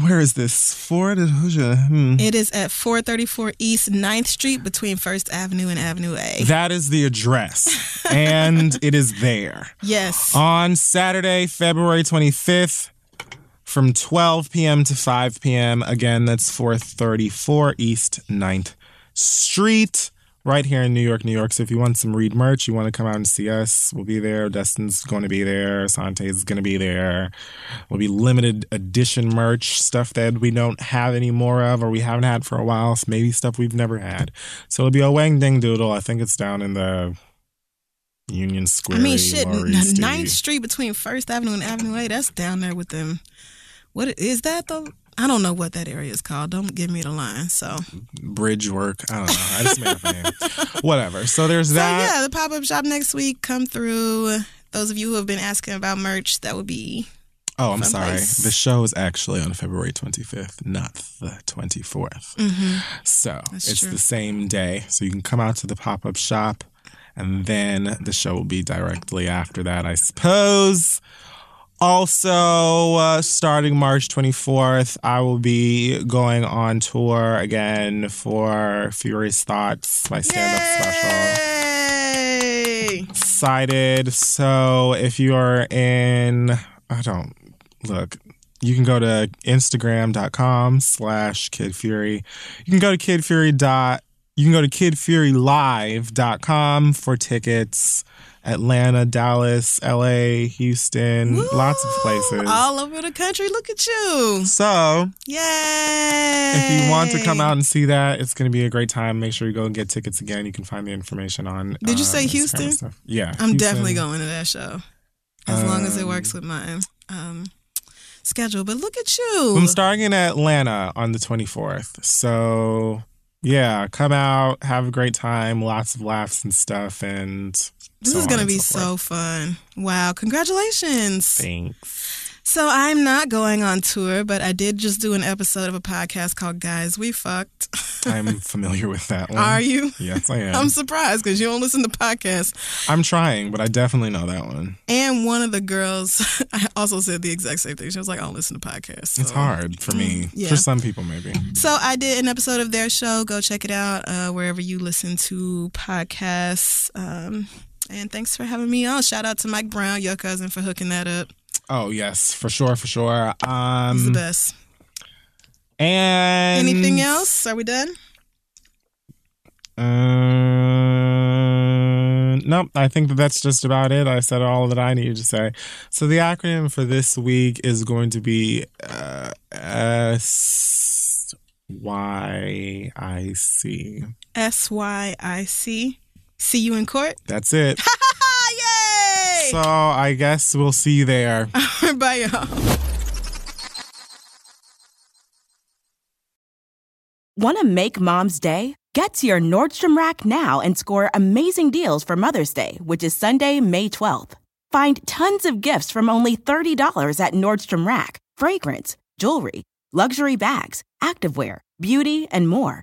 where is this? Ford? Hmm. It is at 434 East 9th Street between First Avenue and Avenue A. That is the address, and it is there. Yes. on Saturday, February 25th from 12 p.m. to 5 p.m. Again, that's 434 East 9th Street, right here in New York, New York. So if you want some Read merch, you want to come out and see us, we'll be there. Destin's going to be there. Sante is going to be there. We'll be limited edition merch, stuff that we don't have any more of or we haven't had for a while. So maybe stuff we've never had. So it'll be a Wang Ding Doodle. I think it's down in the Union Square. I mean, shit, Lower n- East Ninth Street between First Avenue and Avenue A. That's down there with them. What is that though? I don't know what that area is called. Don't give me the line. So, bridge work. I don't know. I just made up a name. (laughs) Whatever. So there's so that. yeah, the pop up shop next week. Come through. Those of you who have been asking about merch, that would be oh, I'm fun sorry. The show is actually on February 25th, not the 24th. Mm-hmm. So That's it's true. the same day. So you can come out to the pop up shop, and then the show will be directly after that, I suppose. Also, uh, starting March 24th, I will be going on tour again for Furious Thoughts, my stand up special. Yay! excited. So if you are in, I don't look. You can go to Instagram.com slash Kid Fury. You can go to Kid Fury dot. You can go to KidFuryLive.com for tickets. Atlanta, Dallas, LA, Houston, lots of places. All over the country. Look at you. So Yay! if you want to come out and see that, it's going to be a great time. Make sure you go and get tickets again. You can find the information on. Did you say and Houston? stuff. Yeah, I'm Houston. definitely going to that show. As long as it Um, works with my um, schedule. But look at you. I'm starting in Atlanta on the 24th. So, yeah, come out, have a great time, lots of laughs and stuff. And This so is going to be so so fun. Wow. Congratulations. Thanks. So I'm not going on tour, but I did just do an episode of a podcast called Guys We Fucked. (laughs) I'm familiar with that one. Are you? Yes, I am. I'm surprised because you don't listen to podcasts. I'm trying, but I definitely know that one. And one of the girls (laughs) I also said the exact same thing. She was like, I don't listen to podcasts. It's hard for me. Mm, yeah. For some people, maybe. So I did an episode of their show. Go check it out uh, wherever you listen to podcasts. Um, and thanks for having me on. Shout out to Mike Brown, your cousin, for hooking that up. Oh, yes, for sure, for sure. He's the Um, best. and Anything else? Are we done? Uh, nope, I think that that's just about it. I said all that I needed to say. So the acronym for this week is going to be uh, S Y I C. S Y I C. See you in court. (laughs) That's it. Yay! So I guess we'll see you there. (laughs) Bye, y'all. Want to make mom's day? Get to your Nordstrom Rack now and score amazing deals for Mother's Day, which is Sunday, May 12th. Find tons of gifts from only $30 at Nordstrom Rack fragrance, jewelry, luxury bags, activewear, beauty, and more.